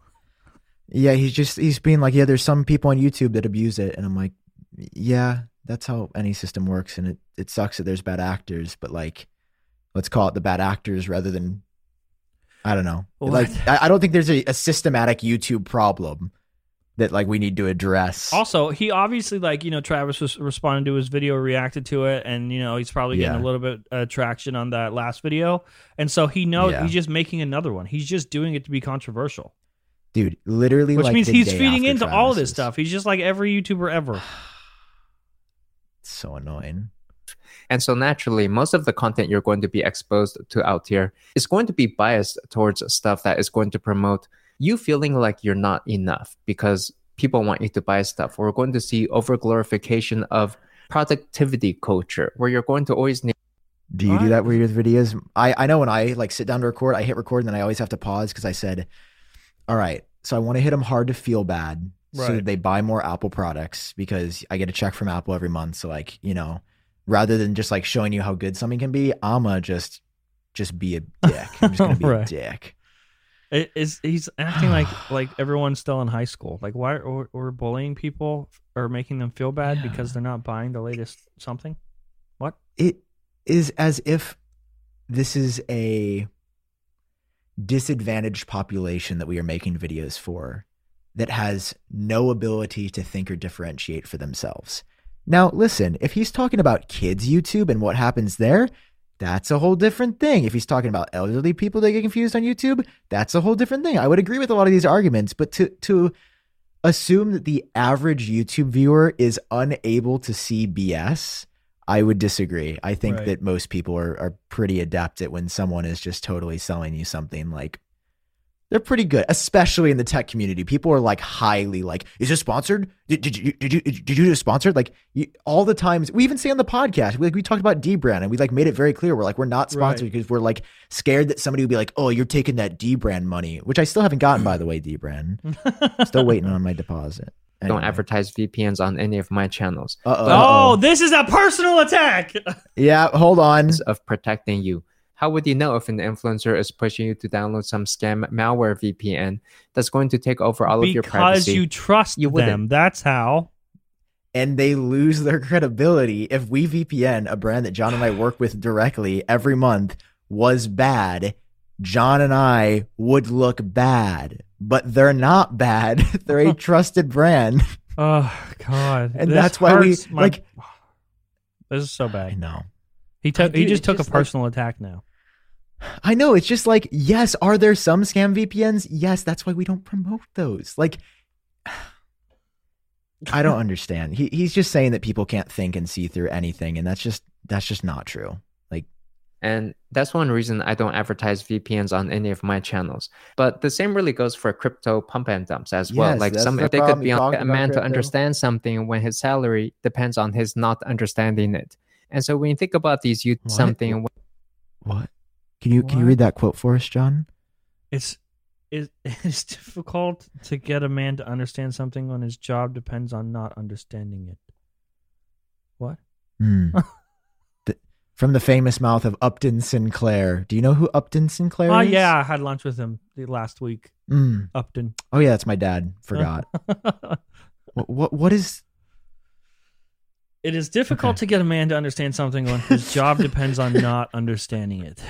Yeah, he's just he's being like, yeah, there's some people on YouTube that abuse it, and I'm like, yeah, that's how any system works, and it it sucks that there's bad actors, but like, let's call it the bad actors rather than, I don't know, like I, I don't think there's a, a systematic YouTube problem that like we need to address. Also, he obviously like you know Travis was responding to his video, reacted to it, and you know he's probably getting Yeah. a little bit uh, traction on that last video, and so he knows Yeah. he's just making another one. He's just doing it to be controversial, Dude, literally, which like, means the he's day feeding after into all this stuff. He's just like every YouTuber ever. So annoying. And so naturally, most of the content you're going to be exposed to out here is going to be biased towards stuff that is going to promote you feeling like you're not enough because people want you to buy stuff. We're going to see overglorification of productivity culture where you're going to always need Do you What? do that with your videos? I, I know when I like sit down to record, I hit record and then I always have to pause because I said, all right, so I want to hit them hard to feel bad so that they buy more Apple products because I get a check from Apple every month. So like, you know, rather than just like showing you how good something can be, I'ma just just be a dick. I'm just gonna be Right. a dick. It is he's acting like like everyone's still in high school. Like why or, or bullying people or making them feel bad Yeah. because they're not buying the latest something? What? It is as if this is a disadvantaged population that we are making videos for that has no ability to think or differentiate for themselves. Now, listen, if he's talking about kids' YouTube and what happens there, that's a whole different thing. If he's talking about elderly people that get confused on YouTube, that's a whole different thing. I would agree with a lot of these arguments, but to to assume that the average YouTube viewer is unable to see BS, I would disagree. I think Right. that most people are, are pretty adept at when someone is just totally selling you something like they're pretty good, especially in the tech community. People are like highly like, "Is this sponsored? Did, did you did you did you do sponsored?" Like you, all the times we even say on the podcast, we like we talked about dbrand and we like made it very clear we're like we're not sponsored Right. because we're like scared that somebody would be like, "Oh, you're taking that dbrand money," which I still haven't gotten by the way. dbrand, still waiting on my deposit. don't advertise VPNs on any of my channels Uh Oh, this is a personal attack. yeah. Hold on. of protecting you. How would you know if an influencer is pushing you to download some scam malware VPN that's going to take over all of your privacy? because you trust You them. wouldn't. That's how. and they lose their credibility if we VPN a brand that Jon and I work with directly every month was bad. Jon and I would look bad, but they're not bad. they're a trusted brand. Oh God, And This that's why we- my- like- This is so I bad. know. He took. He Dude, just it's took a just like- personal attack now. I know it's just like yes, are there some scam VPNs? Yes, that's why we don't promote those. Like I don't understand. He he's just saying that people can't think and see through anything and that's just that's just not true. Like And that's one reason I don't advertise VPNs on any of my channels. But the same really goes for crypto pump and dumps as well. Yes, like some the they could be on a man to understand something when his salary depends on his not understanding it. And so when you think about these you What? something what? Can you can you What? read that quote for us, Jon? It's it, it's difficult to get a man to understand something when his job depends on not understanding it. What? Hmm. The- from the famous mouth of Upton Sinclair. Do you know who Upton Sinclair Oh is? yeah, I had lunch with him the last week. Mm. Upton. Oh yeah, that's my dad. Forgot. what, what what is it is difficult Okay. to get a man to understand something when his job depends on not understanding it.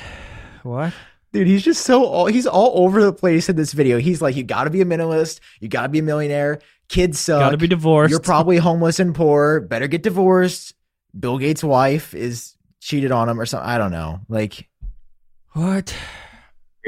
What? Dude, he's just so all, he's all over the place in this video. He's like, you got to be a minimalist, you got to be a millionaire. Kids suck. Got to be divorced. You're probably homeless and poor. Better get divorced. Bill Gates' wife is cheated on him or something. I don't know. Like, what?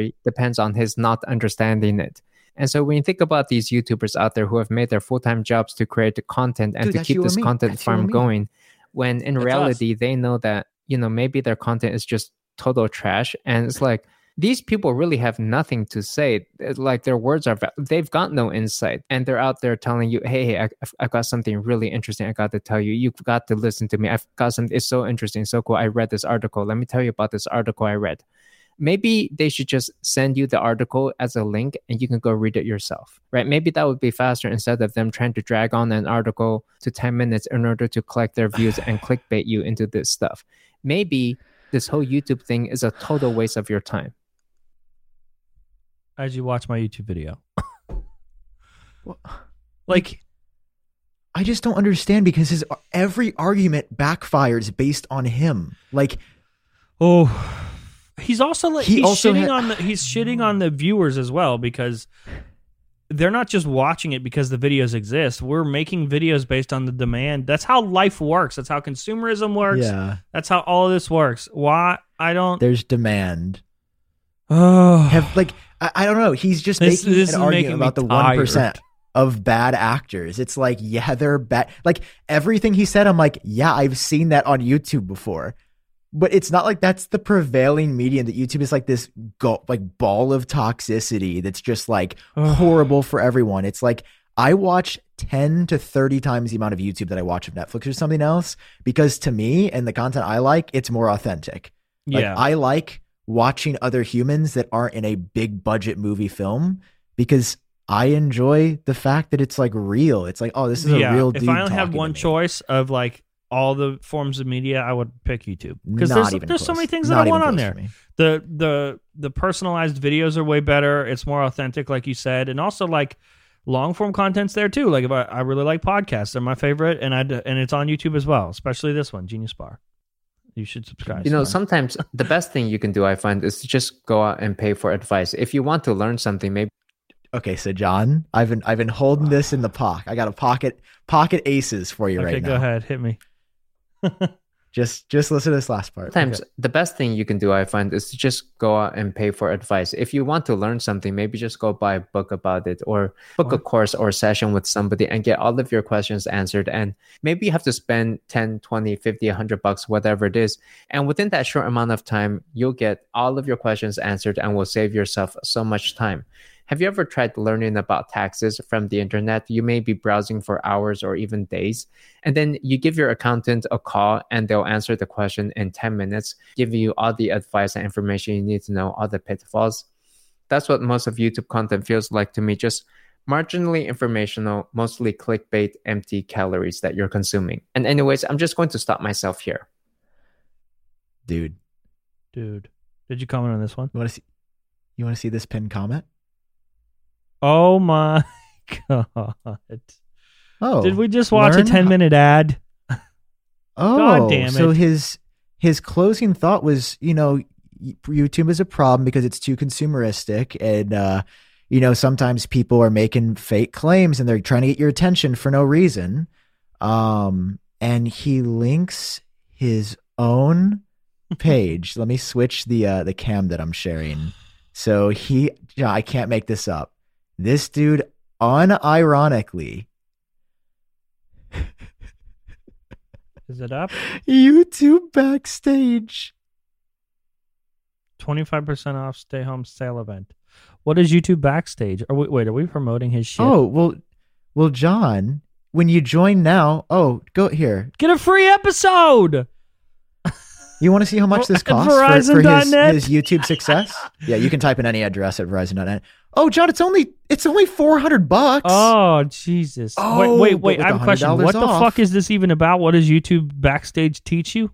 salary depends on his not understanding it. And so when you think about these YouTubers out there who have made their full-time jobs to create the content and Dude, to keep this content That's farm going, when in That's us. reality they know that, you know, maybe their content is just total trash. And it's like these people really have nothing to say. Like their words are, they've got no insight, and they're out there telling you, "Hey, I, I've- I've got something really interesting. I got to tell you. You've got to listen to me. I've got something. It's so interesting, so cool. I read this article. Let me tell you about this article I read." Maybe they should just send you the article as a link, and you can go read it yourself, right? Maybe that would be faster instead of them trying to drag on an article to ten minutes in order to collect their views and clickbait you into this stuff. Maybe this whole YouTube thing is a total waste of your time. As you watch my YouTube video. What? Like I just don't understand because his every argument backfires based on him. Like, Oh, he's also like He he's also shitting had- on the he's shitting on the viewers as well because they're not just watching it because the videos exist. We're making videos based on the demand. That's how life works. That's how consumerism works. yeah, That's how all of this works. Why I don't there's demand. oh Have like I, I don't know. He's just This- making this an argument making about the one percent of bad actors. It's like, yeah, they're bad. Like everything he said, I'm like, yeah, I've seen that on YouTube before. But it's not like that's the prevailing medium that YouTube is like this go- like ball of toxicity that's just like Ugh. horrible for everyone. It's like I watch 10 to 30 times the amount of YouTube that I watch of Netflix or something else because to me and the content I like, it's more authentic. Like yeah. I like watching other humans that aren't in a big budget movie film because I enjoy the fact that it's like real. It's like, oh, this is yeah. a real if I only have one choice of like all the forms of media, I would pick YouTube because Not there's even there's so many things Not that I want on there. the the the personalized videos are way better. It's more authentic, like you said, and also like long form content's there too. Like if I, I really like podcasts, they're my favorite, and I and it's on YouTube as well, especially this one, Genius Bar. You should subscribe. You know, Simon. sometimes the best thing you can do, I find, is to just go out and pay for advice. If you want to learn something, maybe Okay, so Jon, I've been I've been holding this in the pocket. I got a pocket pocket aces for you okay, right now. Okay, go ahead, hit me. Just just listen to this last part. sometimes the best thing you can do, I find, is to just go out and pay for advice. If you want to learn something, maybe just go buy a book about it or book a course or session with somebody and get all of your questions answered. And maybe you have to spend 10, 20, 50, 100 bucks, whatever it is. And within that short amount of time, you'll get all of your questions answered and will save yourself so much time. Have you ever tried learning about taxes from the internet? You may be browsing for hours or even days, and then you give your accountant a call and they'll answer the question in 10 minutes, give you all the advice and information you need to know, all the pitfalls. That's what most of YouTube content feels like to me just marginally informational, mostly clickbait, empty calories that you're consuming. And, anyways, I'm just going to stop myself here. dude. Dude, did you comment on this one? You want to see? You want to see this pinned comment? Oh my god! Oh, Did we just watch a ten minute ad? Oh, God damn so his his closing thought was, you know, YouTube is a problem because it's too consumeristic, and uh, you know sometimes people are making fake claims and they're trying to get your attention for no reason. Um, and he links his own page. Let me switch the uh, the cam that I'm sharing. So he, I can't make this up. This dude, unironically, Is it up? YouTube backstage. 25% off stay home sale event. What is YouTube backstage? Are we, wait, are we promoting his shit? Oh well, well, Jon, when you join now, oh, go here. Get a free episode. You want to see how much this costs for, for his, his YouTube success? yeah, you can type in any address at Verizon.net. Oh, Jon, it's only it's only four hundred bucks. Oh, Jesus. Oh, wait, wait, wait. I have a question. $100 What the fuck is this even about? What does YouTube backstage teach you?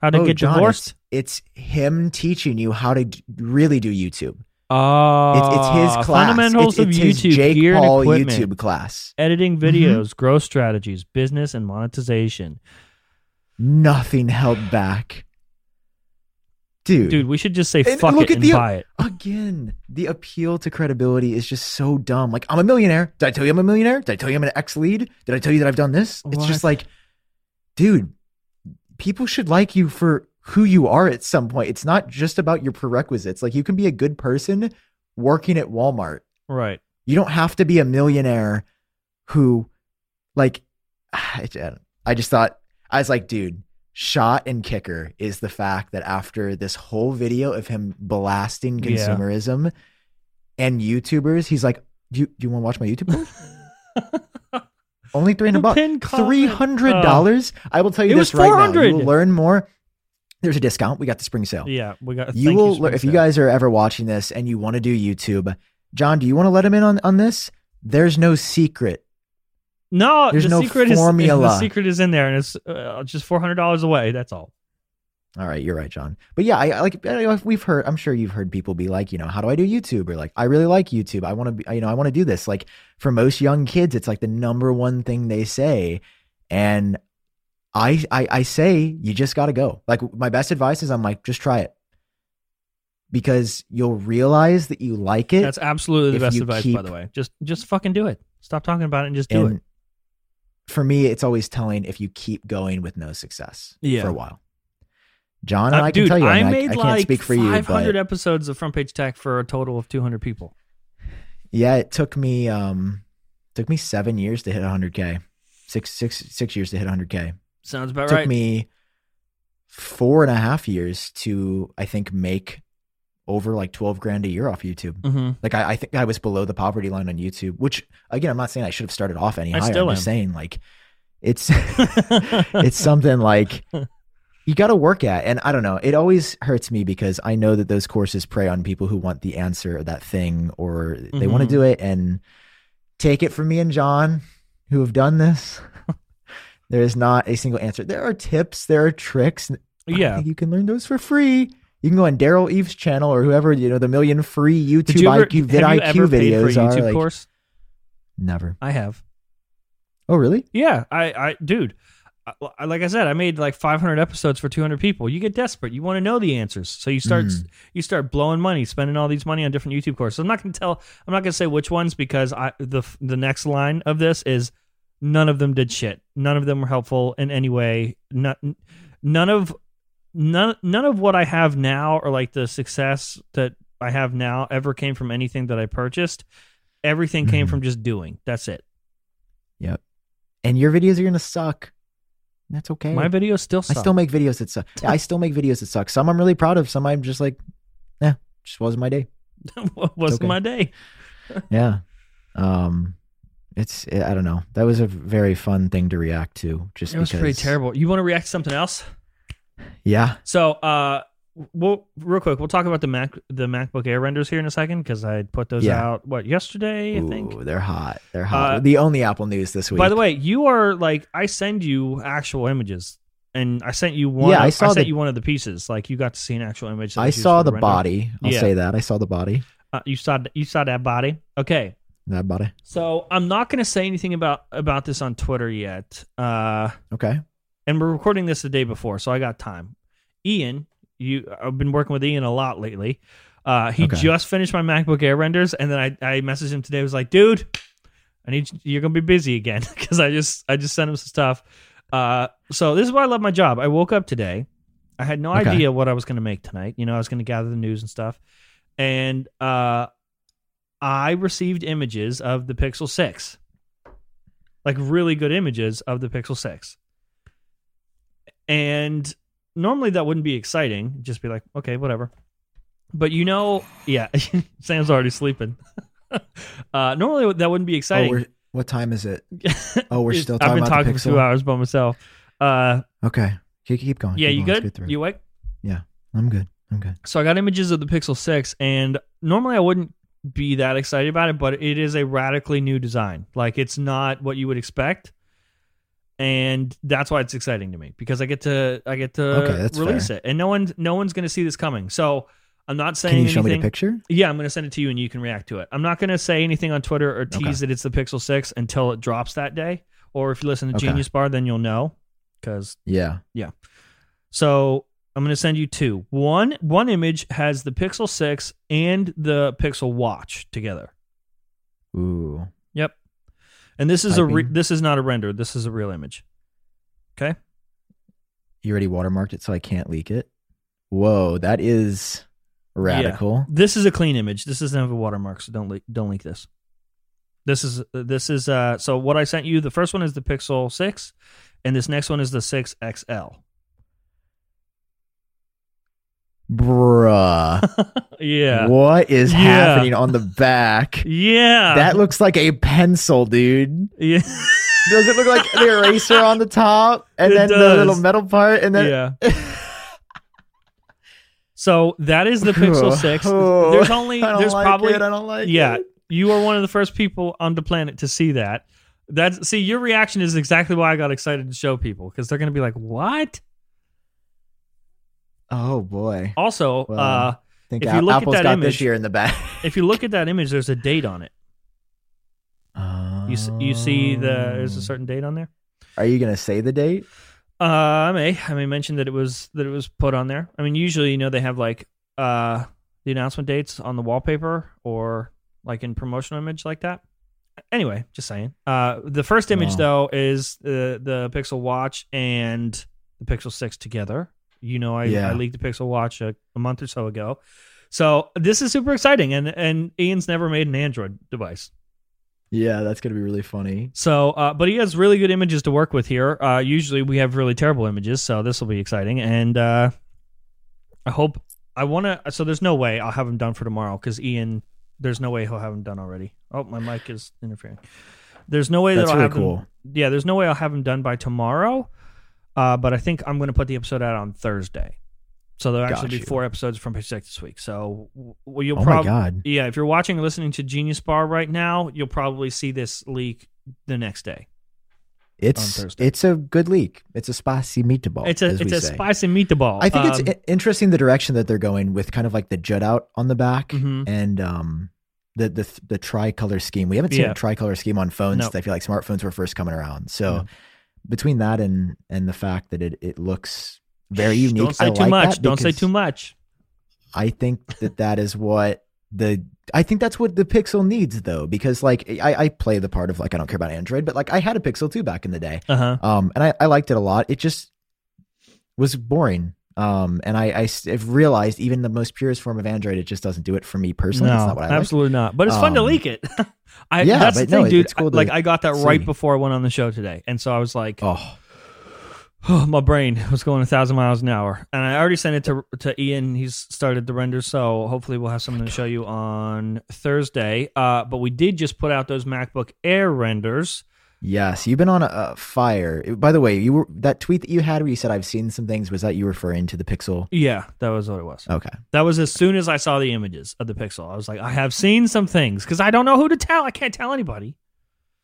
How to Oh, get Jon, divorced? It's, it's him teaching you how to d- really do YouTube. Oh, It's, it's his class. Fundamentals it's, of YouTube, his Jake gear Paul and equipment, YouTube class. editing Mm-hmm. videos, growth strategies, business and monetization. Nothing held back, dude. Dude, we should just say And fuck look it at and the- buy it. Again, the appeal to credibility is just so dumb. Like, I'm a millionaire. Did I tell you I'm a millionaire? Did I tell you I'm an ex lead? Did I tell you that I've done this? It's just like, dude, people should like you for who you are at some point. It's not just about your prerequisites. Like, you can be a good person working at Walmart. Right. You don't have to be a millionaire who, like, I just thought, I was like, dude, shot and kicker is the fact that after this whole video of him blasting Yeah. consumerism and YouTubers, he's like, do you, do you want to watch my YouTube? Only 300 bucks. $300. I will tell you this right now. You will learn more. There's a discount. We got the spring sale Yeah, we got. you will Spring if you guys are ever watching this and you want to do youtube jon do you want to let him in on, on this there's no secret No, There's the no secret is the secret is in there, and it's uh, just four hundred dollars away. That's all. all right you're right jon but yeah i I like I- we've heard i'm sure you've heard people be like you know how do i do youtube or like i really like youtube i want to be you know i want to do this like for most young kids it's like the number one thing they say and i i, I say you just got to go like my best advice is i'm like just try it because you'll realize that you like it That's absolutely the best advice, by the way. Just just fucking do it. Stop talking about it and just do and it. For me, it's always telling if you keep going with no success Yeah. for a while. Jon and Uh, I can tell you, I, I mean, I- made I, can't like speak for you, five hundred but episodes of Front Page Tech for a total of two hundred people. yeah, it took me um took me seven years to hit 100k, six six six years to hit 100k. Sounds about it took right. Took me four and a half years to I think make over like 12 grand a year off YouTube. hmm Like I, I think I was below the poverty line on YouTube, which again, I'm not saying I should have started off any I higher. still I'm just saying like it's it's something like you got to work at. And i don't know it always hurts me because i know that those courses prey on people who want the answer of that thing or they want to do it. And take it from me and john who have done this there is not a single answer. There are tips there are tricks. I yeah. think you can learn those for free you can go on Daryl Eves' channel or whoever you know the million free youtube Did you ever, iq vid have iq ever paid for videos a are like course? never I have. oh really Yeah, I, I, dude, I, like I said, I made like 500 episodes for 200 people. You get desperate. You want to know the answers, so you start, Mm. you start blowing money, spending all these money on different YouTube courses. I'm not going to tell, I'm not going to say which ones because I, the, the next line of this is none of them did shit. None of them were helpful in any way. None, none of, none, none of what I have now or like the success that I have now ever came from anything that I purchased. Everything came Mhm. from just doing. That's it. yep and your videos are gonna suck that's okay My videos still suck. I still make videos that suck. I still make videos that suck. Some I'm really proud of. Some I'm just like, yeah, just wasn't my day. wasn't okay. my day. Yeah. Um, it's I don't know. That was a very fun thing to react to. Just It was because, pretty terrible. You want to react to something else? Yeah. So, uh, we'll real quick. We'll talk about the Mac, the MacBook Air renders here in a second because I put those Yeah. out what yesterday, I think. Ooh, they're hot. They're hot. Uh, the only Apple news this week. By the way, you are like I send you actual images, and I sent you one. Yeah, I saw sent the- you one of the pieces. Like you got to see an actual image. that I was used saw for the render. body. I'll Yeah. say that. I saw the body. Uh, you saw you saw that body. Okay, That body. so I'm not going to say anything about about this on Twitter yet. Uh, Okay. And we're recording this the day before, so I got time. Ian, you I've been working with Ian a lot lately. Uh, he Okay. just finished my MacBook Air renders, and then I, I messaged him today. I was like, dude, I need you- you're gonna be busy again because I just I just sent him some stuff. Uh, so this is why I love my job. I woke up today, I had no Okay. idea what I was going to make tonight. You know, I was going to gather the news and stuff. And uh, I received images of the Pixel 6. Like really good images of the Pixel 6. And normally that wouldn't be exciting. Just be like, okay, whatever. But you know, yeah, Sam's already sleeping. uh, normally that wouldn't be Oh, exciting. we're, what time is it? Oh, we're still I've been about talking for two hours by myself. Uh, Okay, keep, keep going. yeah, keep you going. Good? get through it. You awake? Yeah, I'm good. I'm good. So I got images of the Pixel 6, and normally I wouldn't be that excited about it, but it is a radically new design. Like it's not what you would expect. And that's why it's exciting to me because I get to I get to Okay, release fair. it, and no one no one's going to see this coming. So I'm not saying Can you show me anything. the picture? Yeah, I'm going to send it to you, and you can react to it. I'm not going to say anything on Twitter or tease Okay. that it's the Pixel 6 until it drops that day. Or if you listen to Okay. Genius Bar, then you'll know because yeah, Yeah. so I'm going to send you two. One one image has the Pixel 6 and the Pixel Watch together. Ooh. And this is a re- this is not a render. This is a real image. Okay? You already watermarked it, so I can't leak it. Whoa, that is radical. This is a clean image. This doesn't have a watermark, so don't leak don't leak this. This is this is uh so what I sent you, the first one is the Pixel 6 and this next one is the 6 XL. Bruh. yeah. What is Yeah. happening on the back? Yeah. That looks like a pencil, dude. yeah. Does it look like the eraser on the top and It then the little metal part and then yeah. So that is the Pixel 6. Oh, There's only there's like probably it, I don't like yeah. it. You are one of the first people on the planet to see that. That's see your reaction is exactly why I got excited to show people because they're going to be like, "What?" Oh boy. Also, Well, uh if you look at that image- this year in the back. if you look at that image, there's a date on it. You you see the there's a certain date on there. Are you gonna say the date? Uh, I may I may mention that it was that it was put on there. I mean, usually you know they have like uh the announcement dates on the wallpaper or like in promotional image like that. Anyway, just saying. Uh, the first image Wow. though is the the Pixel Watch and the Pixel Six together. You know, I, Yeah. I leaked the Pixel Watch a, a month or so ago. So this is super exciting, and and Ian's never made an Android device. Yeah, that's gonna be really funny. So, uh, but he has really good images to work with here. Uh, usually we have really terrible images, so this will be exciting. And uh, I hope I want to. So there's no way I'll have him done for tomorrow because Ian. There's no way he'll have him done already. Oh, my mic is interfering. There's no way That's that I'll really have cool. him. Yeah, there's no way I'll have him done by tomorrow. Uh, but I think I'm going to put the episode out on Thursday. So there'll actually Got be you. four episodes from Pixel this week. So well, you'll Oh probably god. yeah, if you're watching or listening to Genius Bar right now, you'll probably see this leak the next day. It's it's a good leak. It's a spicy meatball. it's a it's a say. spicy meatball. I think it's Um, i- interesting the direction that they're going with kind of like the jut out on the back Mhm. and um the the the tricolor scheme. We haven't seen Yeah. a tricolor scheme on phones. No. since I feel like smartphones were first coming around. So. Between that and and the fact that it it looks very shh, unique, Don't say I too like much. Don't say too much. I think that that is what the I think that's what the Pixel needs though because like I, I play the part of like I don't care about Android, but like I had a Pixel too back in the day. Uh huh. Um, and I, I liked it a lot. It just was boring. Um, and I, I have realized even the most purest form of Android, it just doesn't do it for me personally. it's No, not what I like. absolutely not. But it's fun to Um, leak it. I, yeah, that's the no, thing, it- dude. it's cool to like I got that right before I went on the show today, and so I was like, Oh, my brain was going a thousand miles an hour, and I already sent it to to Ian. He's started the render, so hopefully we'll have something to show you on Thursday. Uh, but we did just put out those MacBook Air renders. Yes. You've been on a, a fire. By the way, you were that tweet that you had where you said I've seen some things. Was that you referring to the Pixel? Yeah, that was what it was. Okay. That was as soon as I saw the images of the Pixel. I was like, I have seen some things because I don't know who to tell. I can't tell anybody.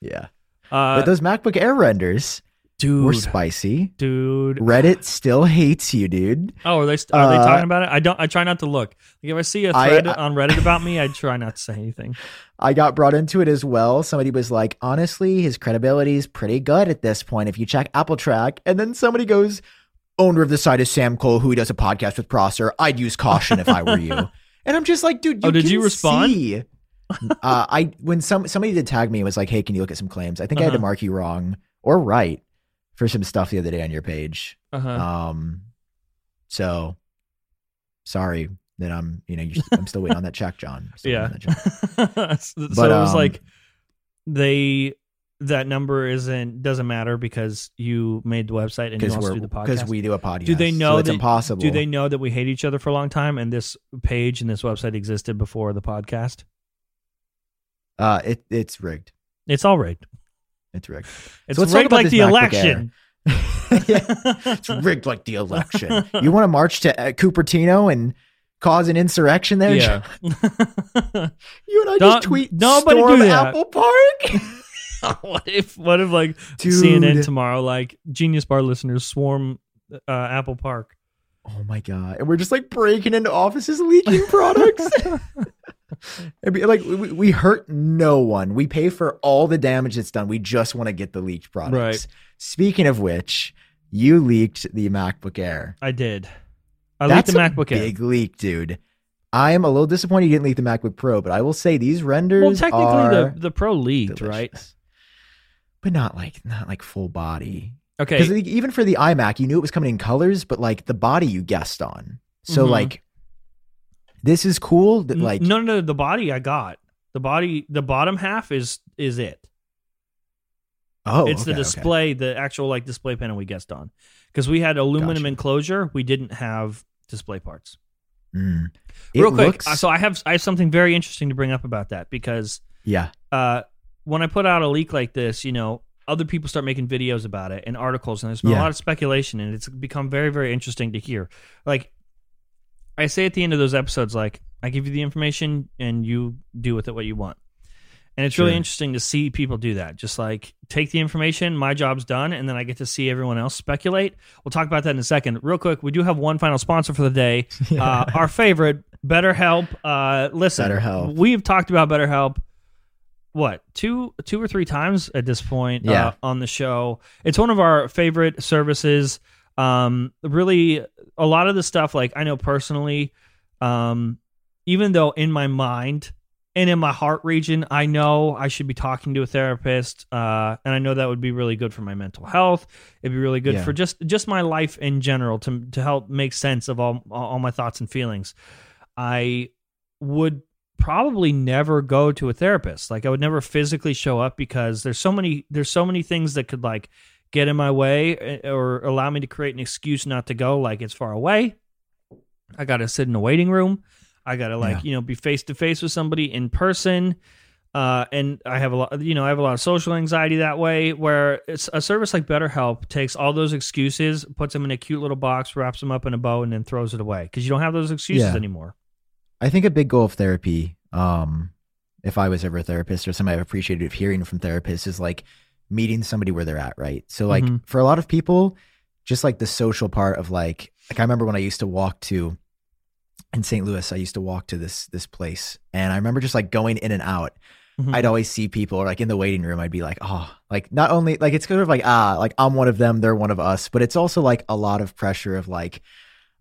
Yeah. Uh, but those MacBook Air renders dude, we're spicy. dude. Reddit still hates you, dude. Oh, are they st- are they Uh, talking about it? I don't. I try not to look. Like if I see a thread I- on Reddit about me, I try not to say anything. I got brought into it as well. Somebody was like, honestly, his credibility is pretty good at this point if you check AppleTrack. And then somebody goes, owner of the site is Sam Kohl, who he does a podcast with Prosser. I'd use caution if I were you. And I'm just like, dude, you Oh, did you respond? see. uh, I when some somebody did tag me, it was like, hey, can you look at some claims? I think I had to Uh-huh. mark you wrong or right for some stuff the other day on your page. Uh-huh. Um, So sorry that I'm, you know, you're, I'm still waiting on that check, Jon. Yeah. check. so But, it was um, like they that number isn't doesn't matter because you made the website and you also we're do the podcast. because we do a podcast. Do they So know it's that- impossible? do they know that we hate each other for a long time and this page and this website existed before the podcast? Uh, it it's rigged. It's all rigged. It's rigged. It's let's rigged like the MacBook election. It's rigged like the election. You want to march to uh, Cupertino and cause an insurrection there? Yeah. You and I Don't- just tweet nobody storm do that. Apple Park. what if what if like Dude. CNN tomorrow like Genius Bar listeners swarm uh, Apple Park? Oh my god! And we're just like breaking into offices, leaking products. It'd be like we, we hurt no one. We pay for all the damage that's done. We just want to get the leaked products. Right. Speaking of which, you leaked the MacBook Air. I did. I That's leaked the MacBook Air. Big leak, dude. I am a little disappointed you didn't leak the MacBook Pro, but I will say these renders Well, technically the the Pro leaked, right? But not like not like full body. Okay. Because even for the iMac, you knew it was coming in colors, but like the body you guessed on. So Mhm. like, this is cool. That like, no, no, no, the body I got. The body, the bottom half is is it. oh, it's okay, the okay. display, the actual like display panel we guessed on, because we had aluminum Gotcha. enclosure. We didn't have display parts. Mm. Real quick, looks- so I have I have something very interesting to bring up about that because yeah, uh, when I put out a leak like this, you know, other people start making videos about it and articles, and there's been a lot of speculation, and it's become very, very interesting to hear. Like, I say at the end of those episodes, like, I give you the information and you do with it what you want. And it's really interesting to see people do that. Just like take the information, my job's done, and then I get to see everyone else speculate. We'll talk about that in a second. Real quick, we do have one final sponsor for the day. Uh, our favorite, BetterHelp. Uh, listen, BetterHelp. we've talked about BetterHelp. What two, two or three times at this point Yeah. uh, on the show? It's one of our favorite services. Um, really, a lot of the stuff, like I know personally, um, even though in my mind and in my heart region, I know I should be talking to a therapist, uh, and I know that would be really good for my mental health. It'd be really good Yeah. for just just my life in general to to help make sense of all all my thoughts and feelings. I would probably never go to a therapist. Like I would never physically show up because there's so many there's so many things that could like get in my way eh, or allow me to create an excuse not to go like it's far away. I got to sit in a waiting room. I got to like, Yeah. you know, be face to face with somebody in person. Uh, and I have a lot, you know, I have a lot of social anxiety that way. Where it's a service like BetterHelp takes all those excuses, puts them in a cute little box, wraps them up in a bow, and then throws it away because you don't have those excuses Yeah. anymore. I think a big goal of therapy, um, if I was ever a therapist or somebody I've appreciated hearing from therapists, is like meeting somebody where they're at, right? So like Mhm. for a lot of people, just like the social part of like like I remember when I used to walk to in St. Louis, I used to walk to this this place and I remember just like going in and out. Mhm. I'd always see people or like in the waiting room, I'd be like, oh, like not only like it's kind of like, ah, like I'm one of them, they're one of us, but it's also like a lot of pressure of like,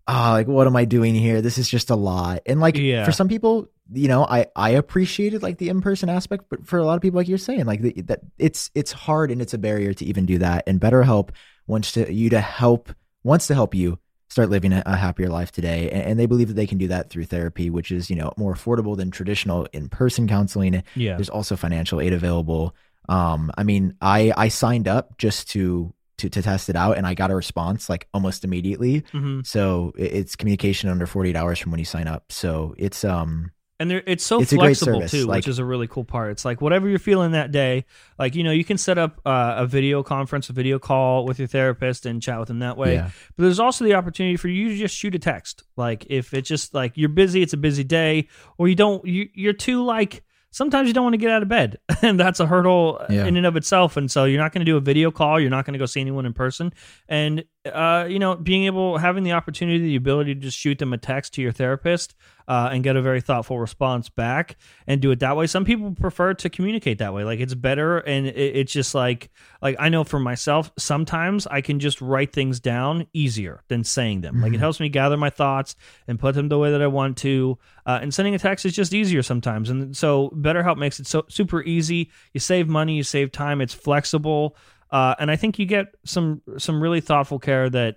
ah, like what am I doing here? This is just a lot. And like Yeah. for some people, you know, I I appreciated like the in person aspect, but for a lot of people, like you're saying, like the, that it's it's hard and it's a barrier to even do that. And BetterHelp wants to you to help wants to help you start living a, a happier life today and, and they believe that they can do that through therapy which is you know more affordable than traditional in-person counseling yeah. there's also financial aid available. Um, I mean, I I signed up just to to to test it out, and I got a response like almost immediately. hmm So it- it's communication under 48 hours from when you sign up. So it's um And there, it's so It's flexible too, like- which is a really cool part. It's like whatever you're feeling that day, like you know, you can set up uh, a video conference, a video call with your therapist, and chat with them that way. yeah But there's also the opportunity for you to just shoot a text. Like if it's just like you're busy, it's a busy day, or you don't, you, you're too like. Sometimes you don't want to get out of bed, and that's a hurdle Yeah. in and of itself. And so you're not going to do a video call. You're not going to go see anyone in person. And uh, you know, being able, having the opportunity, the ability to just shoot them a text to your therapist uh, and get a very thoughtful response back, and do it that way. Some people prefer to communicate that way. Like it's better, and it, it's just like, like I know for myself, sometimes I can just write things down easier than saying them. Like it Mhm. helps me gather my thoughts and put them the way that I want to. Uh, and sending a text is just easier sometimes. And so BetterHelp makes it so super easy. You save money, you save time. It's flexible, uh, and I think you get some some really thoughtful care that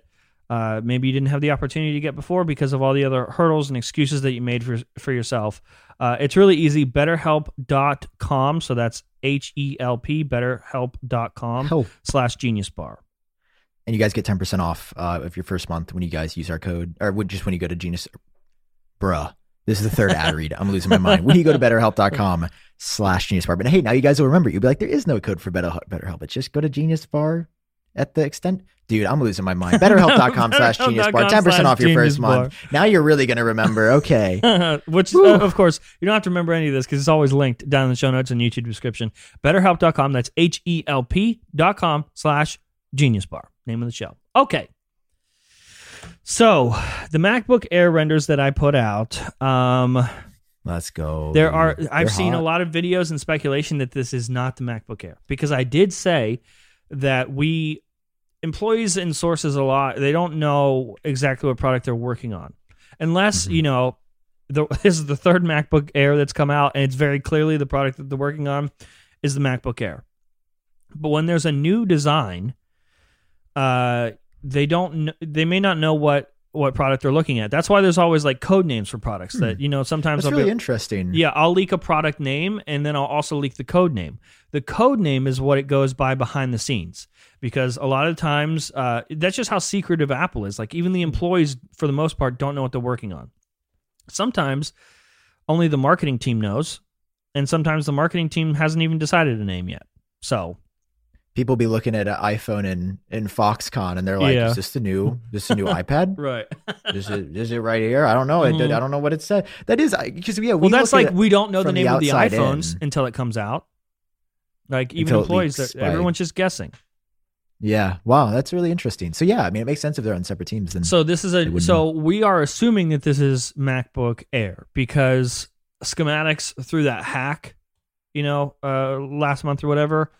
uh, maybe you didn't have the opportunity to get before because of all the other hurdles and excuses that you made for for yourself. Uh, it's really easy. BetterHelp.com. So that's H E L P. BetterHelp.com Help. slash Genius Bar. And you guys get 10% off uh, of your first month when you guys use our code, or just when you go to Genius. Bruh. This is the third ad read. I'm losing my mind. When you go to betterhelp.com slash genius bar. But hey, now you guys will remember. You'll be like, there is no code for Better BetterHelp. It's just go to genius bar at the extent. Dude, I'm losing my mind. Betterhelp.com slash genius bar. 10% off your first month. Now you're really going to remember. Okay. Which, uh, of course, you don't have to remember any of this because it's always linked down in the show notes and YouTube description. BetterHelp.com. That's H E L P.com slash Genius Bar. Name of the show. Okay. So the MacBook Air renders that I put out, um, Let's go. there are dude. I've They're seen a lot of videos and speculation that this is not the MacBook Air because I did say that we employees and sources a lot they don't know exactly what product they're working on unless Mhm. you know the, this is the third MacBook Air that's come out and it's very clearly the product that they're working on is the MacBook Air. But when there's a new design, uh, they don't they may not know what what product they're looking at. That's why there's always like code names for products that you know sometimes That's they'll really be, interesting. yeah, I'll leak a product name and then I'll also leak the code name. The code name is what it goes by behind the scenes because a lot of times uh, that's just how secretive Apple is. Like even the employees, for the most part, don't know what they're working on. Sometimes only the marketing team knows, and sometimes the marketing team hasn't even decided a name yet. So People be looking at an iPhone in, in Foxconn and they're like, Yeah. is this the new, this the new iPad? right. Is it, is it right here? I don't know. It, Mhm. I don't know what it said. That is, because yeah, we Well, that's like we don't know the from the name of the iPhones in. until it comes out. Like even Until employees, leaks everyone's just guessing. Yeah. Wow. That's really interesting. So yeah, I mean, it makes sense if they're on separate teams. Then So this is a so we are assuming that this is MacBook Air because schematics through that hack, you know, uh, last month or whatever,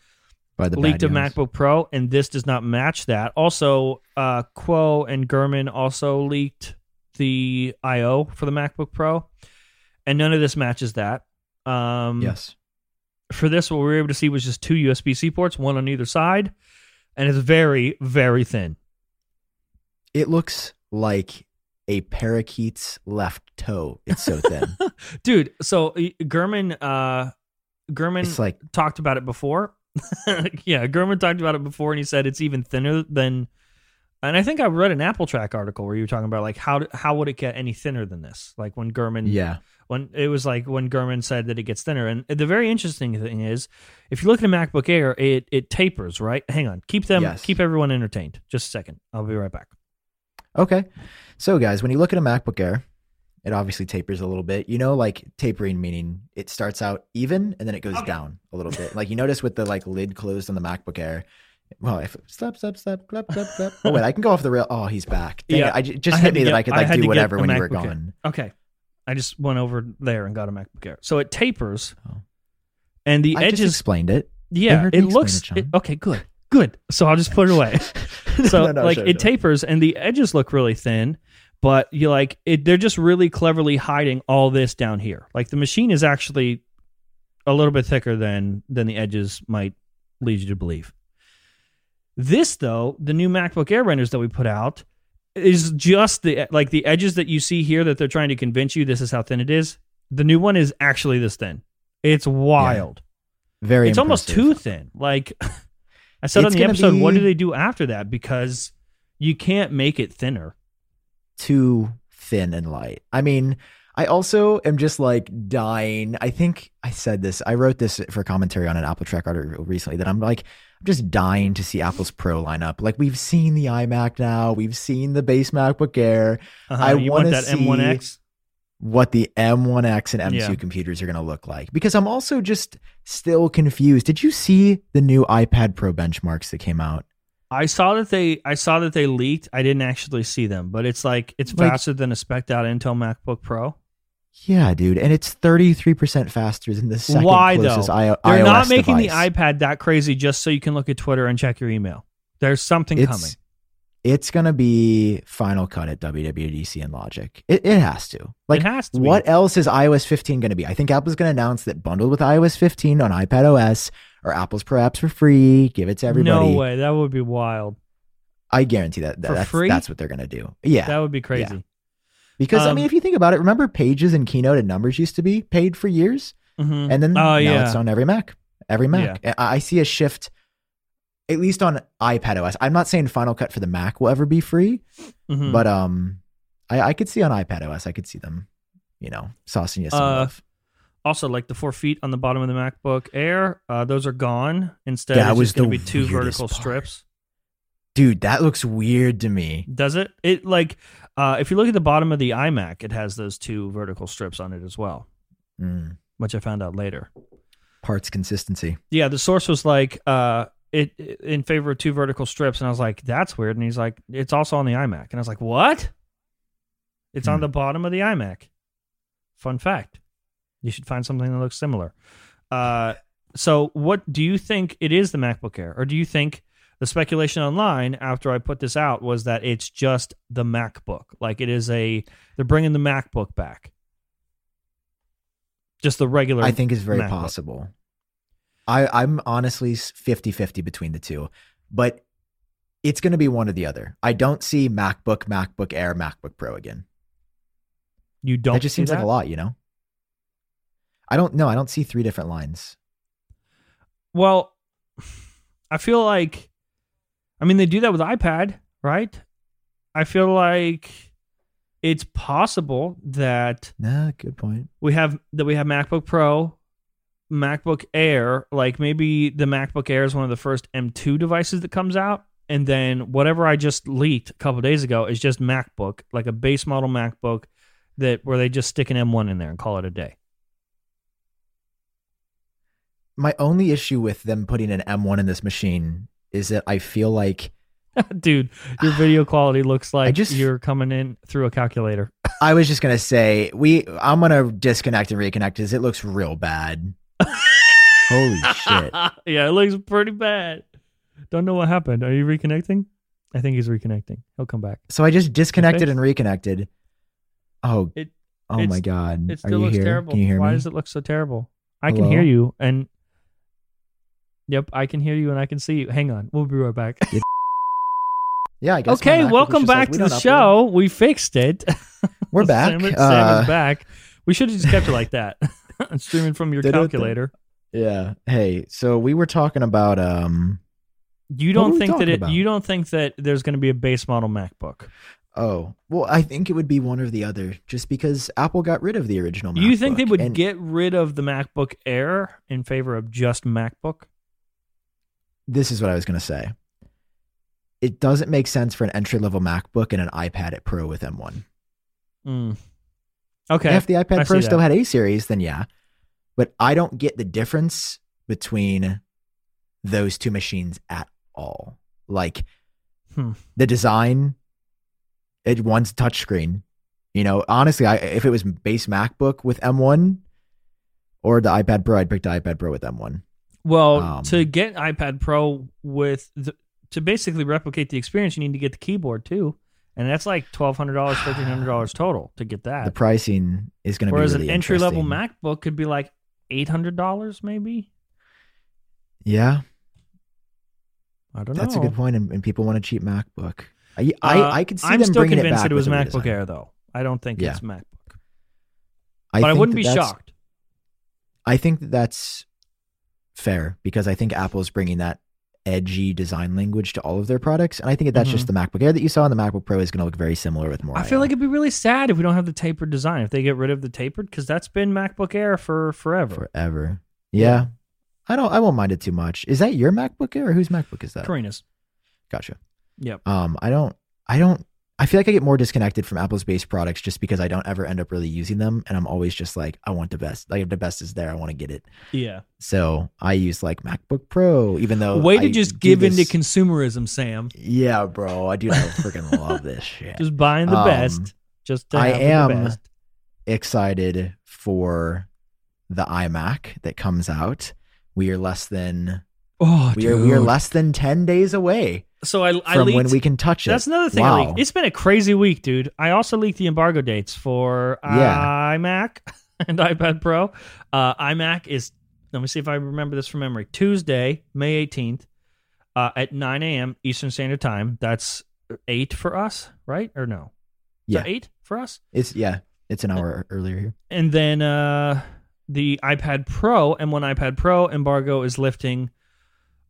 by the leaked a. MacBook Pro, and this does not match that. Also, uh, Kuo and Gurman also leaked the I/O for the MacBook Pro, and none of this matches that. Um, Yes. For this, what we were able to see was just two USB C ports, one on either side, and it's very, very thin. It looks like a parakeet's left toe. It's so thin. dude. So Gurman, uh, Gurman it's like talked about it before. yeah, Gurman talked about it before, and he said it's even thinner than. And I think I read an AppleTrack article where you were talking about like how how would it get any thinner than this? Like when Gurman, yeah. when it was like when Gurman said that it gets thinner. And the very interesting thing is, if you look at a MacBook Air, it it tapers. Right? Hang on, keep them Yes. keep everyone entertained. Just a second, I'll be right back. Okay. So guys, when you look at a MacBook Air, it obviously tapers a little bit. You know, like tapering meaning it starts out even and then it goes Okay. down a little bit. Like you notice with the like lid closed on the MacBook Air. Well, if slap, slap, stop, clap, clap, clap. Oh wait, I can go off the rail. Oh, he's back. Dang Yeah. it. I just I hit me to that I could like to do whatever when you were MacBook Air. gone. Okay. I just went over there and got a MacBook Air. So it tapers, Oh. and the I just edges. explained it. Yeah, it looks it, it- okay. Good, good. So I'll just put it away. so No, no, like sure, it sure. tapers, and the edges look really thin, but you like it. They're just really cleverly hiding all this down here. Like the machine is actually a little bit thicker than than the edges might lead you to believe. This though, the new MacBook Air renders that we put out is just the like the edges that you see here that they're trying to convince you this is how thin it is. The new one is actually this thin. It's wild. Very. it's almost too thin. Like I said It's on the episode, what do they do after that? Because you can't make it thinner. Too thin and light. I mean, I also am just like dying. I think I said this. I wrote this for commentary on an AppleTrack article recently that I'm like, I'm just dying to see Apple's Pro lineup. Like we've seen the iMac now, we've seen the base MacBook Air. Uh-huh. I want that see- M1X? What the M1X and M2 Yeah. computers are going to look like because I'm also just still confused. Did you see the new iPad Pro benchmarks that came out? I saw that they I saw that they leaked. I didn't actually see them, but it's like it's Like- faster than a spec'd out Intel MacBook Pro. Yeah, dude, and it's 33% faster than the second Why, closest though? I- They're iOS not making device. the iPad that crazy just so you can look at Twitter and check your email. There's something it's, coming. It's gonna be Final Cut at WWDC and Logic. It, it has to. Like, has to. what else is iOS 15 going to be? I think Apple's going to announce that bundled with iOS 15 on iPad OS or Apple's Pro apps for free. Give it to everybody. No way. That would be wild. I guarantee that, that For that's free? that's what they're gonna do. Yeah, That would be crazy. because I um, mean, if you think about it, remember Pages and Keynote and Numbers used to be paid for years, Mhm. and then Oh, now yeah. it's on every Mac, every Mac. I, I see a shift, at least on iPad OS. I'm not saying Final Cut for the Mac will ever be free, Mhm. but um, I, I could see on iPad OS, I could see them, you know, saucing you some Uh, love. also like the four feet on the bottom of the MacBook Air, uh, those are gone. Instead, That it's was going to be two vertical part. strips. Dude, that looks weird to me. Does it? It like uh, if you look at the bottom of the iMac, it has those two vertical strips on it as well, Mm, which I found out later. parts consistency. Yeah, the source was like uh, it in favor of two vertical strips, and I was like, "That's weird." And he's like, "It's also on the iMac," and I was like, "What?" It's on Hmm. the bottom of the iMac. Fun fact: you should find something that looks similar. Uh, so, what do you think it is the MacBook Air, or do you think the speculation online after I put this out was that it's just the MacBook, like it is a they're bringing the MacBook back, just the regular. I think is very MacBook. possible. I, I'm honestly 50 50 between the two, but it's going to be one or the other. I don't see MacBook, MacBook Air, MacBook Pro again. you don't. that just see seems like a lot, you know? I don't know. I don't see three different lines. Well, I feel like, I mean, they do that with iPad, right? I feel like it's possible that Nah, good point. we have that we have MacBook Pro, MacBook Air. Like maybe the MacBook Air is one of the first M2 devices that comes out, and then whatever I just leaked a couple days ago is just MacBook, like a base model MacBook that where they just stick an M1 in there and call it a day. My only issue with them putting an M1 in this machine is that I feel like Dude, your video quality looks like just- you're coming in through a calculator. I was just gonna say we. I'm gonna disconnect and reconnect because it looks real bad. Holy shit! yeah, it looks pretty bad. Don't know what happened. Are you reconnecting? I think he's reconnecting. He'll come back. So I just disconnected and reconnected. Oh, It- oh my god! It Are still you looks here? terrible. Can you hear Why me? does it look so terrible? I can hear you and Yep, I can hear you and I can see you. Hang on. We'll be right back. Yeah, I guess. okay, welcome just like, back we to don't the upload. show. We fixed it. We're back. Sam, Sam Uh, is back. We should have just kept it like that. Streaming from your calculator. Yeah. Hey, so we were talking about um. You don't think that it about? you don't think that there's going to be a base model MacBook. Oh well, I think it would be one or the other, just because Apple got rid of the original. MacBook. You think they would and get rid of the MacBook Air in favor of just MacBook? This is what I was gonna say. It doesn't make sense for an entry level MacBook and an iPad Pro with M1. Mm. Okay. If the iPad I Pro still that. had A series, then yeah. But I don't get the difference between those two machines at all. Like Hmm. the design, it one's touchscreen. You know, honestly, I if it was base MacBook with M1 or the iPad Pro, I'd pick the iPad Pro with M1. Well, Um, to get iPad Pro with the, to basically replicate the experience, you need to get the keyboard too, and that's like twelve hundred dollars, thirteen hundred dollars total to get that. The pricing is going to be Whereas really an entry level. MacBook could be like eight hundred dollars, maybe. Yeah, I don't that's know. That's a good point, and, and people want a cheap MacBook. I I, Uh, I could see I'm them still bringing convinced it back it was MacBook. Air, though. I don't think Yeah. it's MacBook, I but I wouldn't that be shocked. I think that that's fair because I think Apple's bringing that edgy design language to all of their products, and I think that that's just the MacBook Air that you saw, and the MacBook Pro is going to look very similar with more. Mm-hmm. I feel like it'd be really sad if we don't have the tapered design. If they get rid of the tapered, because that's been MacBook Air for forever. forever. Yeah. I don't. I won't mind it too much. Is that your MacBook Air, or whose MacBook is that? Karina's. Gotcha. Yep. Um, I don't. I don't. I feel like I get more disconnected from Apple's base products just because I don't ever end up really using them, and I'm always just like, I want the best. Like if the best is there, I want to get it. Yeah. So I use like MacBook Pro, even though Way to I just give this- into consumerism, Sam. Yeah, bro. I do. I freaking love this shit. Just buying the Um, best. Just to I am- best. excited for the iMac that comes out. We are less than Oh, we are we are less than ten days away So I, I from leaked. when we can touch it. that's another thing. I Wow. It's been a crazy week, dude. I also leaked the embargo dates for Yeah. iMac and iPad Pro. Uh, iMac is. Let me see if I remember this from memory. Tuesday, May eighteenth. uh, at 9 a.m. Eastern Standard Time. That's eight for us, right? Or no? Is Yeah. eight for us. It's yeah, it's an hour earlier here. And then uh, the iPad Pro M1 iPad Pro embargo is lifting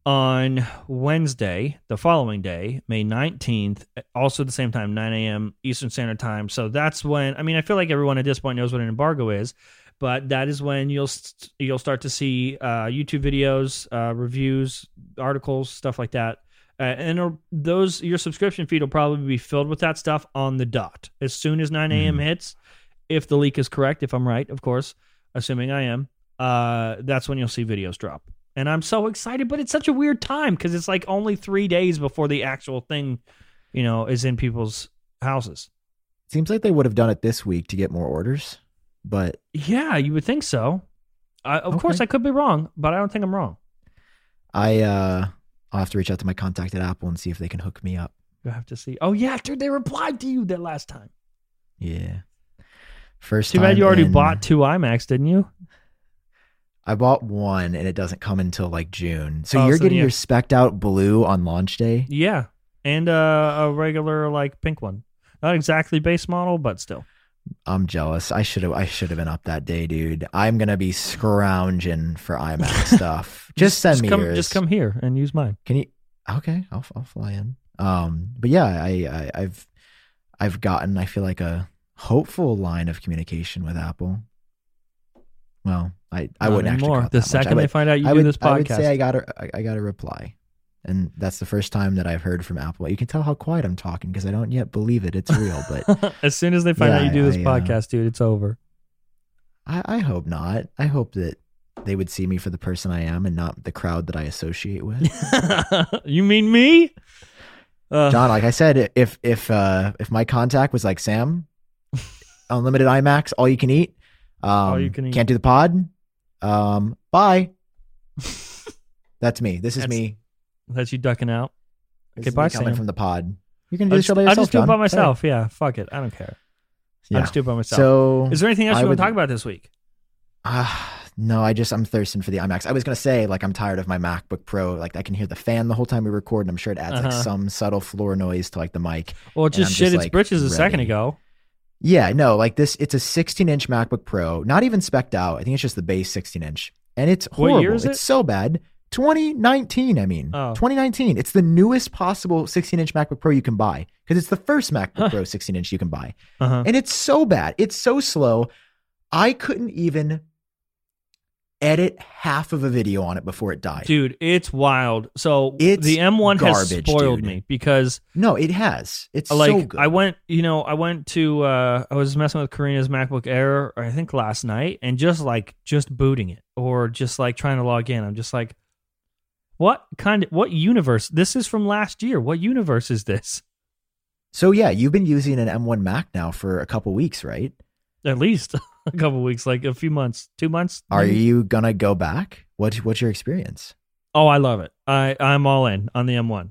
on Wednesday, the following day, May 19th, also at the same time, 9 a.m. Eastern Standard Time. So that's when, I mean, I feel like everyone at this point knows what an embargo is, but that is when you'll st- you'll start to see uh, YouTube videos, uh, reviews, articles, stuff like that. Uh, and those your subscription feed will probably be filled with that stuff on the dot as soon as 9 a.m. Mhm. hits. If the leak is correct, if I'm right, of course, assuming I am, uh, that's when you'll see videos drop. And I'm so excited, but it's such a weird time because it's like only three days before the actual thing, you know, is in people's houses. Seems like they would have done it this week to get more orders, but Yeah, you would think so. I, of Okay. course, I could be wrong, but I don't think I'm wrong. I uh I'll have to reach out to my contact at Apple and see if they can hook me up. You have to see. Oh yeah, dude, they replied to you that last time. Yeah. First Too bad you already in- bought two iMacs, didn't you? I bought one and it doesn't come until like June. So Oh, you're so getting you- your specked out blue on launch day? Yeah, and uh, a regular like pink one. Not exactly base model, but still. I'm jealous. I should have I should have been up that day, dude. I'm gonna be scrounging for iMacs stuff. Just send me come, yours. Just come here and use mine. Can you? Okay, I'll I'll fly in. Um, but yeah, I, I I've I've gotten I feel like a hopeful line of communication with Apple. Well, I I Not wouldn't actually. anymore. call it The that much. I second they would- find out you I do would, this I would say I got a I, I got a reply, and that's the first time that I've heard from Apple. You can tell how quiet I'm talking because I don't yet believe it. It's real, but as soon as they find out you do this I, uh, podcast, dude, it's over. I, I hope not. I hope that they would see me for the person I am and not the crowd that I associate with. you mean me? Uh, Jon, like I said, if if uh if my contact was like Sam, unlimited iMacs, all you can eat, um, All you can can't do the pod, um, bye. That's me. This is That's- me. that's you ducking out. This Okay, bye, coming Sam. from the pod. You can do I'll the just, show by I'll just do it by myself. Yeah, fuck it. I don't care. I'll Yeah. just do it by myself. So Is there anything else I you want to talk about this week? Ah, no, I just I'm thirsting for the iMacs. I was gonna say like I'm tired of my MacBook Pro. Like I can hear the fan the whole time we record, and I'm sure it adds like Uh-huh. some subtle floor noise to like the mic. Well, it just shit just, its like, britches a second ago. Yeah, no, like this. It's a 16 inch MacBook Pro, not even specced out. I think it's just the base 16 inch, and it's What horrible. year is It's so bad. 2019. I mean, Oh. 2019. It's the newest possible 16 inch MacBook Pro you can buy because it's the first MacBook Huh. Pro 16 inch you can buy, Uh-huh. and it's so bad. It's so slow. I couldn't even edit half of a video on it before it died. Dude, it's wild. So It's the M1 has spoiled dude. me because No, it has. It's like so good. I went, you know, I went to uh I was messing with Karina's MacBook Air I think last night and just like just booting it or just like trying to log in. I'm just like what kind of what universe? This is from last year. What universe is this? so yeah, you've been using an M1 Mac now for a couple weeks, right? At least a couple weeks, like a few months, 2 months. Are maybe? you gonna go back? What What's your experience? Oh, I love it. I I'm all in on the M1.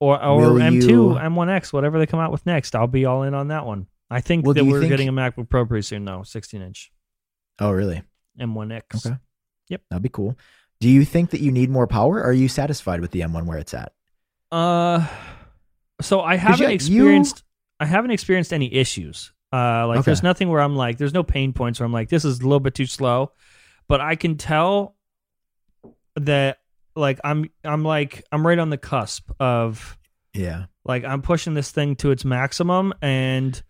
Or or Will M2, you- M1X, whatever they come out with next. I'll be all in on that one. I think Well, that we're think- getting a MacBook Pro pretty soon though, 16 inch Oh, really? M1X. Okay. Yep. That'd be cool. Do you think that you need more power? Or are you satisfied with the M1 where it's at? Uh, so I haven't you- experienced I haven't experienced any issues. Uh, like Okay. there's nothing where I'm like there's no pain points where I'm like this is a little bit too slow, but I can tell that like I'm I'm like I'm right on the cusp of Yeah. like I'm pushing this thing to its maximum. And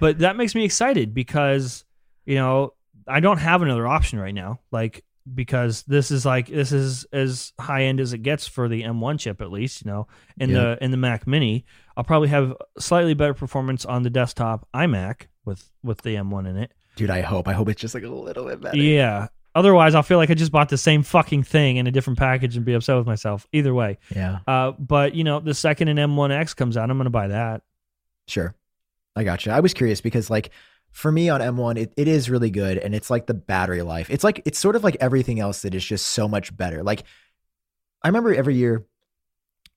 but that makes me excited because you know I don't have another option right now. Like because this is like this is as high end as it gets for the M1 chip at least you know in the in the Mac mini I'll probably have slightly better performance on the desktop iMac with with the M1 in it Dude, I hope. I hope it's just like a little bit better. yeah otherwise I'll feel like I just bought the same fucking thing in a different package and be upset with myself either way Yeah. uh but you know the second an M1X comes out I'm going to buy that Sure. I got you. I was curious because like for me on M1, it, it is really good and it's like the battery life. It's like it's sort of like everything else that is just so much better. Like I remember every year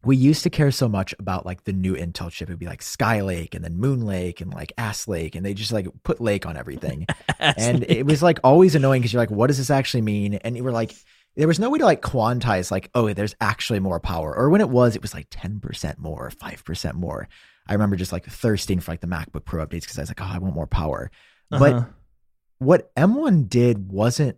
we used to care so much about like the new Intel chip. It'd be like Skylake and then Moon Lake and like Ass Lake, and they just like put Lake on everything. and it was like always annoying because you're like, what does this actually mean? And you were like, there was no way to like quantize like, oh, there's actually more power. Or when it was, it was like 10% more, 5% more. I remember just like thirsting for like the MacBook Pro updates because I was like, oh, I want more power. But Uh-huh. what M1 did wasn't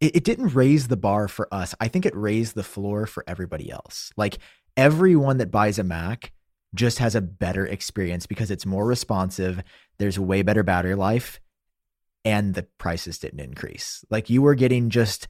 it, it didn't raise the bar for us. I think it raised the floor for everybody else. Like everyone that buys a Mac just has a better experience because it's more responsive. There's way better battery life and the prices didn't increase. Like you were getting just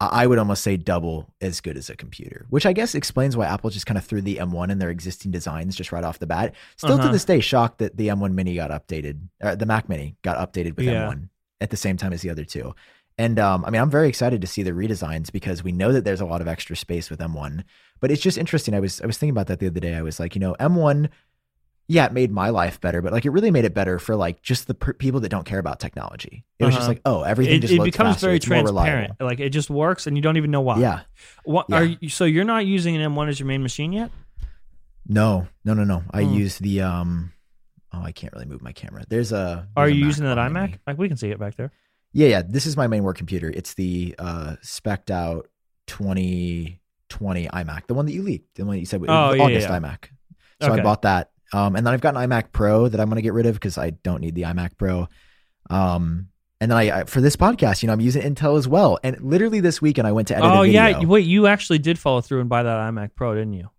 I would almost say double as good as a computer, which I guess explains why Apple just kind of threw the M1 in their existing designs just right off the bat. Still Uh-huh. to this day, shocked that the M1 Mini got updated, or the Mac Mini got updated with Yeah. M1 at the same time as the other two. And um, I mean, I'm very excited to see the redesigns because we know that there's a lot of extra space with M1. But it's just interesting. I was I was thinking about that the other day. I was like, you know, M1, yeah, it made my life better, but like it really made it better for like just the per- people that don't care about technology. It was just Uh-huh. like, oh, everything It, just it becomes faster. very It's transparent. Like it just works, and you don't even know why. Yeah. What Yeah. are you, so you're not using an M1 as your main machine yet? No, no, no, no. I Hmm. use the um. Oh, I can't really move my camera. There's a. Are there's a you using that iMac? Like we can see it back there. Yeah, yeah. This is my main work computer. It's the uh spec'd out 2020 iMac, the one that you leaked, the one that you said was Oh, the yeah, August yeah. iMac. So I bought that. Um, and then I've got an iMac Pro that I'm going to get rid of because I don't need the iMac Pro. Um, and then I, I for this podcast, you know, I'm using Intel as well. And literally this weekend, I went to edit. Oh yeah, wait, you actually did follow through and buy that iMac Pro, didn't you?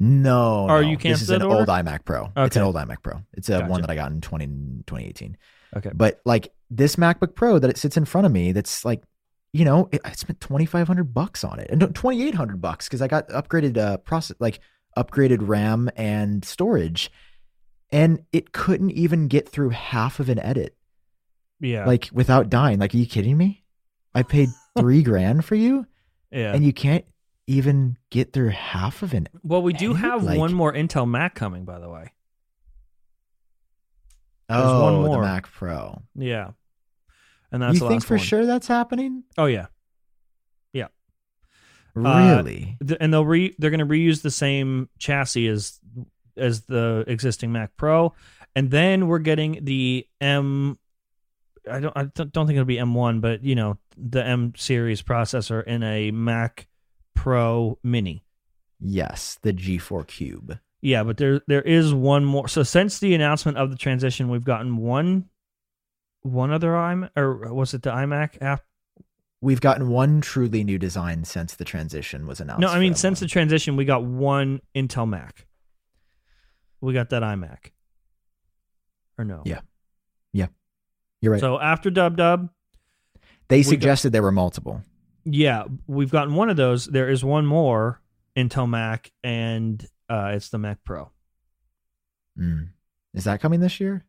No, Or no. you This is canceled an that old iMac Pro. It's an old iMac Pro. It's a Gotcha. one that I got in 20, 2018. Okay. But like this MacBook Pro that it sits in front of me, that's like, you know, it, I spent twenty five hundred bucks on it, and twenty eight hundred bucks because I got upgraded uh process like upgraded RAM and storage, and it couldn't even get through half of an edit Yeah. like without dying. Like, are you kidding me? I paid three grand for you, yeah. and you can't even get through half of an. well, we do edit? have Like- one more Intel Mac coming, by the way. There's oh, one more. the Mac Pro. Yeah. And that's you think for one. sure that's happening? Oh yeah. yeah. Uh, really? Th- and they'll re they're going to reuse the same chassis as as the existing Mac Pro, and then we're getting the M. I don't I don't don't think it'll be M1, but you know the M series processor in a Mac Pro Mini. yes, the G4 Cube. Yeah, but there there is one more. So since the announcement of the transition, we've gotten one one other iMac, or was it the iMac app? We've gotten one truly new design since the transition was announced. No, I mean M1. since the transition, we got one Intel Mac. We got that iMac. Or no? Yeah. Yeah, you're right. So after Dub Dub, they got- suggested there were multiple. yeah, we've gotten one of those. There is one more Intel Mac, and uh, it's the Mac Pro. Mm. Is that coming this year?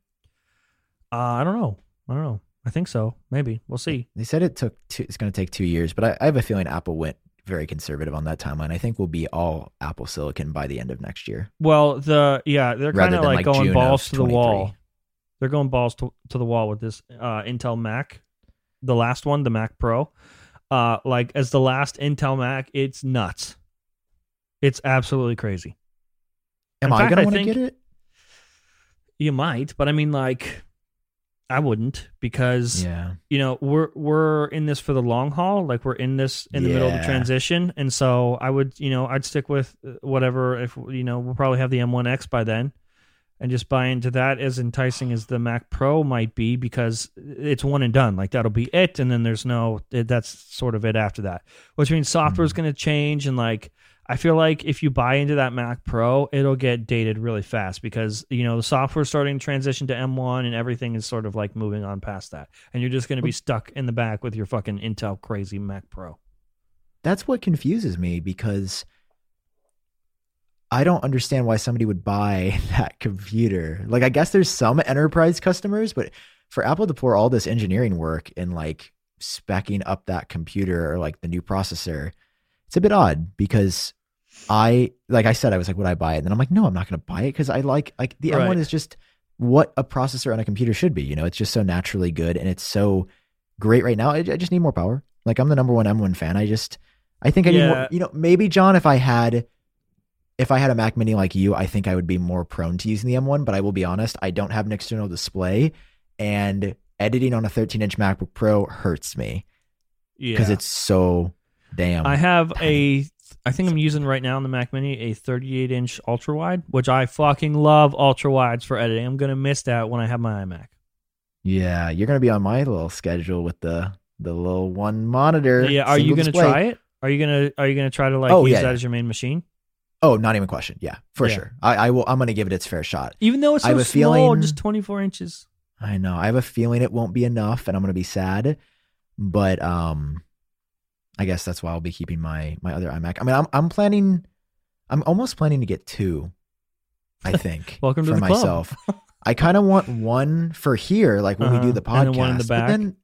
Uh, I don't know. I don't know. I think so. Maybe we'll see. They said it took two, it's going to take two years, but I, I have a feeling Apple went very conservative on that timeline. I think we'll be all Apple Silicon by the end of next year. Well, the yeah, they're kind of than, like, like, going June balls to the wall. They're going balls to, to the wall with this uh, Intel Mac, the last one, the Mac Pro. Uh, like as the last Intel Mac, it's nuts. It's absolutely crazy. Am In I going to want to get it? You might, but I mean, like, I wouldn't because Yeah. you know we're we're in this for the long haul. Like we're in this in the middle of the transition, and so I would you know I'd stick with uh, whatever. If you know we'll probably have the M1X by then, and just buy into that as enticing as the Mac Pro might be because it's one and done. Like that'll be it, and then there's no that's sort of it after that. Which means software is Mhm. going to change, and like I feel like if you buy into that Mac Pro, it'll get dated really fast because you know the software's starting to transition to M1 and everything is sort of like moving on past that, and you're just going to be stuck in the back with your fucking Intel crazy Mac Pro. That's what confuses me because I don't understand why somebody would buy that computer. Like, I guess there's some enterprise customers, but for Apple to pour all this engineering work in like specking up that computer or like the new processor, it's a bit odd because I, like I said, I was like, would I buy it? And then I'm like, no, I'm not going to buy it because I like, like the Right. M1 is just what a processor on a computer should be. You know, it's just so naturally good and it's so great right now. I, I just need more power. Like, I'm the number one M1 fan. I just, I think I need more, you know, maybe Jon, if I had, if I had a Mac Mini like you, I think I would be more prone to using the M1. But I will be honest, I don't have an external display, and editing on a 13 inch MacBook Pro hurts me. Yeah. because it's so damn. I have a. I think I'm using right now on the Mac Mini a 38 inch ultra wide, which I fucking love ultra wides for editing. I'm gonna miss that when I have my iMac. yeah, you're gonna be on my little schedule with the the little one monitor. Yeah, are you gonna display. try it? Are you gonna Are you gonna try to like Oh, use yeah, that yeah. as your main machine? Oh, not even question. Yeah, for Yeah. sure. I, I will. I'm gonna give it its fair shot. Even though it's I have a small, feeling- just 24 inches. I know. I have a feeling it won't be enough, and I'm gonna be sad. But um, I guess that's why I'll be keeping my my other iMac. I mean, I'm I'm planning. I'm almost planning to get two. I think. Welcome to for the club. myself. I kind of want one for here, like when we Uh-huh. do the podcast. And then one in the but back. then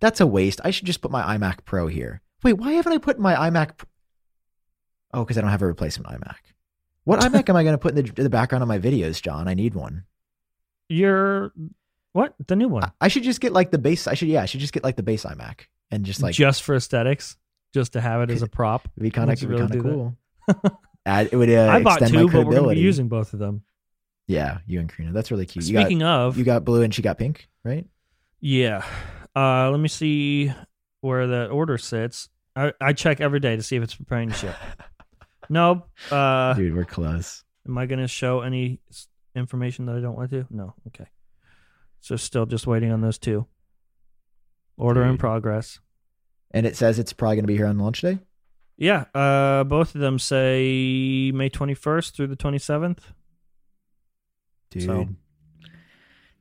that's a waste. I should just put my iMac Pro here. Wait, why haven't I put my iMac? Pro- Oh, because I don't have a replacement iMac. What iMac am I going to put in the, the background of my videos, Jon? I need one. You're what? The new one. I, I should just get like the base. I should yeah. I should just get like the base iMac and just like just for aesthetics, just to have it as a prop. it'd be kind of would you be really kind of cool. Add, it would uh, I bought two, my but we're going to be using both of them. Yeah, you and Karina. That's really cute. You Speaking got, of, you got blue and she got pink, right? yeah. Uh, let me see where that order sits. I, I check every day to see if it's preparing to ship. no. Uh, Dude, we're close. am I going to show any information that I don't want to? No. Okay. So still just waiting on those two. Order in progress. And it says it's probably going to be here on launch day. Yeah. Uh, both of them say May 21st through the 27th. Dude. So-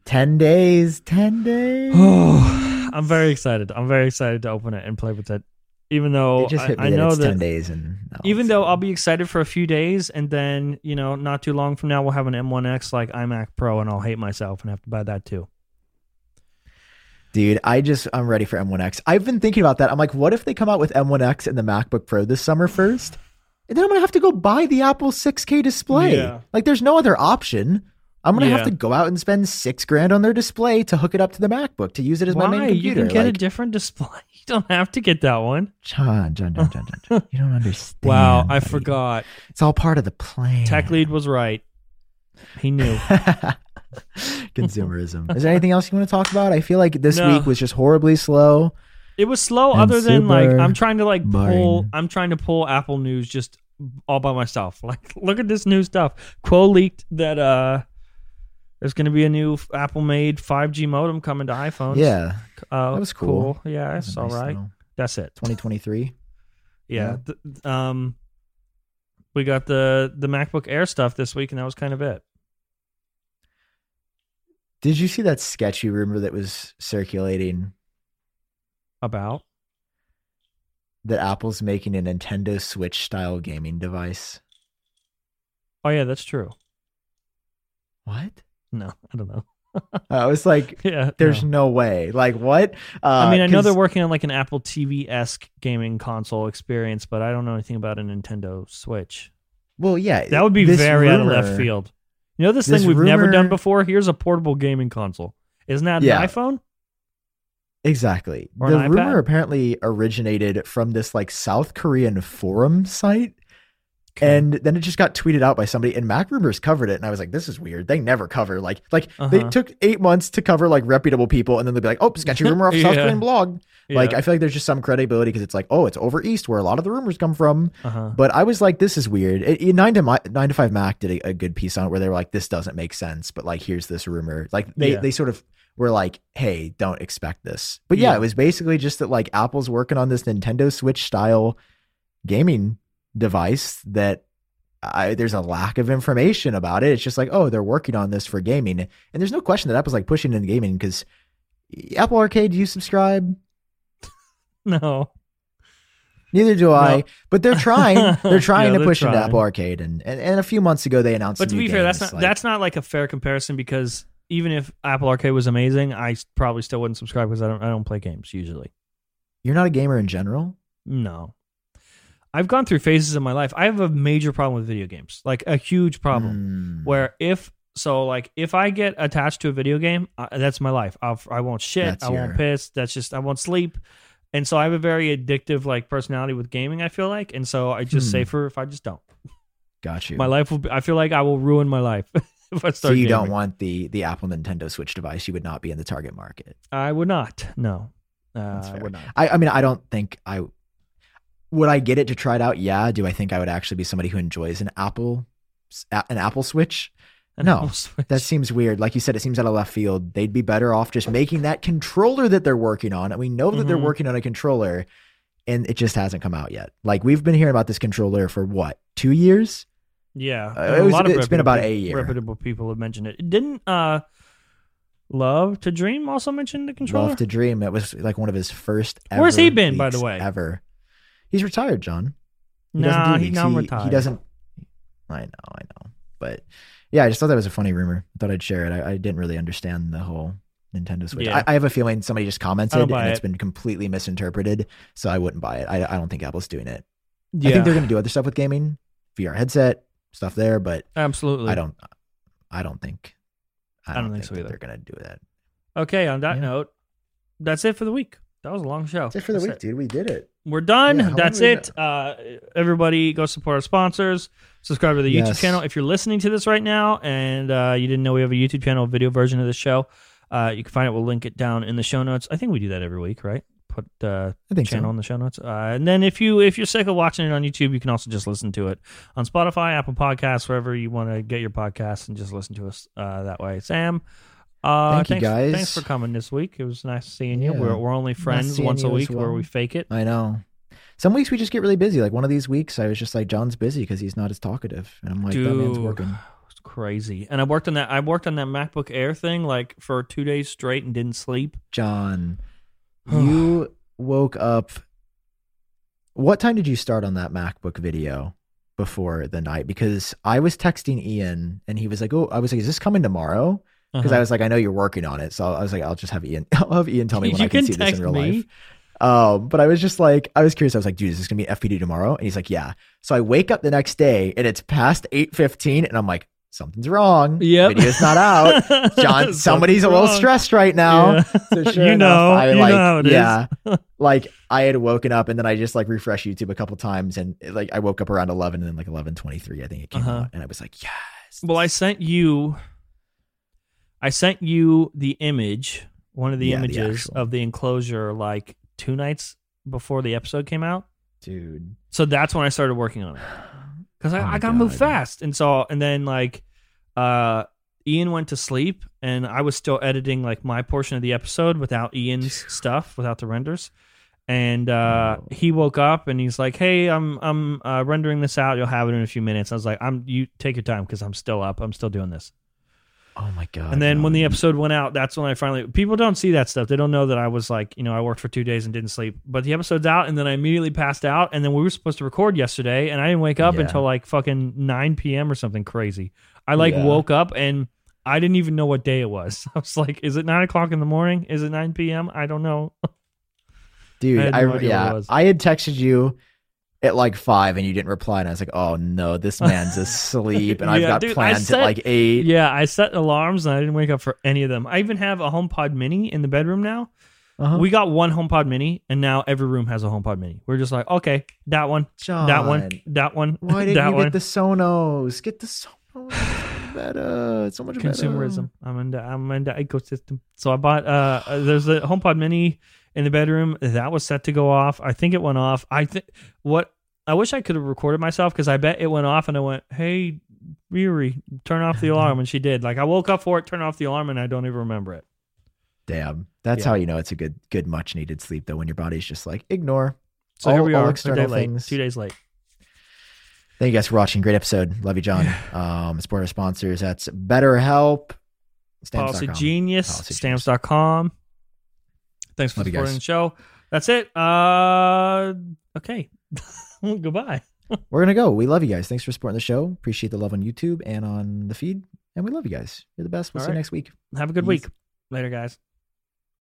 10 days, 10 days. Oh, I'm very excited. I'm very excited to open it and play with it. Even though it just I, I that know it's that 10 days and no, even though. I'll be excited for a few days and then, you know, not too long from now we'll have an M1X like iMac Pro and I'll hate myself and have to buy that too. Dude, I just I'm ready for M1X. I've been thinking about that. I'm like, what if they come out with M1X and the MacBook Pro this summer first? And then I'm gonna have to go buy the Apple 6K display. Yeah. Like there's no other option. I'm gonna Yeah. have to go out and spend six grand on their display to hook it up to the MacBook to use it as my Why? main You can get a different display. You don't have to get that one. Jon, Jon, Jon, Jon, Jon, Jon. You don't understand. Wow, I buddy. forgot. It's all part of the plan. TechLead was right. He knew. Consumerism. Is there anything else you want to talk about? I feel like this No. week was just horribly slow. It was slow And other than like super I'm trying to like pull boring. I'm trying to pull Apple news just all by myself. Like look at this new stuff. Kuo leaked that uh there's going to be a new Apple made 5G modem coming to iPhones. Yeah, Uh, that was cool. Yeah, it's all right. That's it. 2023. Yeah. Th- um we got the the MacBook Air stuff this week and that was kind of it. Did you see that sketchy rumor that was circulating About that Apple's making a Nintendo Switch style gaming device? Oh yeah, that's true. What? No, I don't know. I was like, Yeah. there's no. no, way. Like what? Uh, I mean, I know they're working on like an Apple TV esque gaming console experience, but I don't know anything about a Nintendo Switch. Well, yeah, That would be very out of left field. You know this, this thing we've never done before? Here's a portable gaming console. Isn't that Yeah. an iPhone? Exactly. Or the rumor apparently originated from this like South Korean forum site. And then it just got tweeted out by somebody, and MacRumors covered it, and I was like, "This is weird. They never cover like like they Uh-huh. took eight months to cover like reputable people, and then they'd be like, oh, sketchy rumor off South Yeah. Korean blog. Like I feel like there's just some credibility because it's like, oh, it's over east where a lot of the rumors come from. uh-huh. But I was like, this is weird. It, it- nine to my, 9to5Mac did a, a good piece on it where they were like, this doesn't make sense, but like here's this rumor. Like they Yeah. they sort of were like, hey, don't expect this. But yeah, Yeah. it was basically just that like Apple's working on this Nintendo Switch style gaming device that. I, there's a lack of information about it. It's just like, oh, they're working on this for gaming, and there's no question that Apple's like pushing into gaming because Apple Arcade. Do you subscribe? No. Neither do I. No. But they're trying. They're trying Yeah, to push into. Apple Arcade, and, and and a few months ago they announced. But to be fair, that's not like- that's not like a fair comparison because even if Apple Arcade was amazing, I probably still wouldn't subscribe because I don't I don't play games usually. You're not a gamer in general. No. I've gone through phases in my life. I have a major problem with video games, like a huge problem. Hmm. Where if so, like if I get attached to a video game, uh, that's my life. I'll, I won't shit. That's I won't piss. That's just I won't sleep. And so I have a very addictive like personality with gaming. I feel like, and so I just Hmm. safer if I just don't. Got you. My life will. Be, I feel like I will ruin my life if I start. so you don't want the the Apple Nintendo Switch device. You would not be in the target market. I would not. No. That's Uh, fair. we're not. I, I mean, I don't think I would I get it to try it out. Yeah. Do I think I would actually be somebody who enjoys an Apple an Apple Switch? No, That seems weird. Like you said, it seems out of left field. They'd be better off just making that controller that they're working on. And we know that they're Mhm. working on a controller, and it just hasn't come out yet. Like we've been hearing about this controller for what two years? Yeah, Uh, it was- it's been about a year. Reputable people have mentioned it. Didn't uh, L0vetodream also mention the controller? Love to Dream. It was like one of his first. Ever Where's he been, by the way? Ever. He's retired, Jon. He doesn't nah, do he's not he, retired. He doesn't. I know, I know, but yeah, I just thought that was a funny rumor. I thought I'd share it. I, I didn't really understand the whole Nintendo Switch. Yeah. I, I have a feeling somebody just commented and it's it. been completely misinterpreted, so I wouldn't buy it. I, I don't think Apple's doing it. Yeah, I think they're going to do other stuff with gaming, VR headset stuff there, but absolutely. I don't. I don't think. I don't, think so either. They're going to do that. Okay, on that Yeah. note, that's it for the week. That was a long show. That's it for the That's week, dude. We did it. We're done. Yeah, That's we it. Uh, everybody, go support our sponsors. Subscribe to the YouTube Yes. channel. If you're listening to this right now and uh, you didn't know we have a YouTube channel, video version of the show, uh, you can find it. We'll link it down in the show notes. I think we do that every week, right? Put uh, I think channel so. in the show notes. Uh, and then if you if you're sick of watching it on YouTube, you can also just listen to it on Spotify, Apple Podcasts, wherever you want to get your podcasts, and just listen to us uh, that way. Sam. Uh, Thank you, thanks, guys. Thanks for coming this week. It was nice seeing you. Yeah. We're, we're only friends seeing once a you week where we fake it. I know. Some weeks we just get really busy. Like one of these weeks, I was just like, Jon's busy because he's not as talkative, and I'm like, that man's working. It's crazy. And I worked on that. I worked on that MacBook Air thing like for two days straight and didn't sleep. Jon, you woke up. What time did you start on that MacBook video before the night? Because I was texting Ian, and he was like, "Oh, I was like, is this coming tomorrow?" Because Uh-huh. I was like, I know you're working on it, so I was like, I'll just have Ian. I'll have Ian tell me when You I can, can see this in real me. life. Um, but I was just like, I was curious. I was like, dude, is this gonna be FPT tomorrow? And he's like, yeah. So I wake up the next day, and it's past eight fifteen, and I'm like, something's wrong. Yep. video's not out. Jon, somebody's a little stressed right now. Yeah. So sure you enough, know, I you like, know how it is. yeah, like I had woken up and then I just like refreshed YouTube a couple times and like I woke up around eleven and then like eleven twenty three I think it came Uh-huh. out and I was like, yes. Well, I sent you. I sent you the image, one of the Yeah, images actual- of the enclosure, like two nights before the episode came out. dude. So that's when I started working on it because I, Oh I got to move fast, and so and then like, uh, Ian went to sleep, and I was still editing like my portion of the episode without Ian's stuff, without the renders. And uh, Oh. he woke up and he's like, "Hey, I'm I'm uh, rendering this out. You'll have it in a few minutes." I was like, "I'm you take your time because I'm still up. I'm still doing this." Oh my god. and then when the episode went out, that's when I finally people don't see that stuff. They don't know that I was like, you know, I worked for two days and didn't sleep. But the episode's out, and then I immediately passed out. And then we were supposed to record yesterday, and I didn't wake up Yeah. until like fucking nine p.m. or something crazy. I like Yeah. woke up and I didn't even know what day it was. I was like, is it nine o'clock in the morning? Is it nine p.m.? I don't know. dude, I I, no it yeah, was. I had texted you at like five and you didn't reply and I was like, oh no, this man's asleep and I've got dude, plans said- at like eight. Yeah, I set alarms and I didn't wake up for any of them. I even have a HomePod Mini in the bedroom now. Uh-huh. We got one HomePod Mini, and now every room has a HomePod Mini. We're just like, okay, that one, Jon, that one, that one, Why didn't that you one. get the Sonos? Get the Sonos. It's better. It's so much better. consumerism. I'm in the I'm in the ecosystem. So I bought uh uh, there's a HomePod Mini in the bedroom that was set to go off. I think it went off. I think what I wish I could have recorded myself because I bet it went off and I went, "Hey, Riri, turn off the alarm," and she did. Like I woke up for it, turn off the alarm, and I don't even remember it. Damn. That's Yeah. how you know it's a good, good, much needed sleep though. When your body's just like ignore. So all, here we all are, external day late, two days late. Thank you guys for watching. Great episode. Love you, Jon. Um, support our sponsors. That's BetterHelp. Policy Genius, Policy stamps.com. Thanks for Love supporting the show. That's it. Uh, okay. Goodbye. We're gonna go. We love you guys. Thanks for supporting the show. Appreciate the love on YouTube and on the feed. And we love you guys. You're the best. We'll All see you next week. Have a good Peace. week. Later, guys.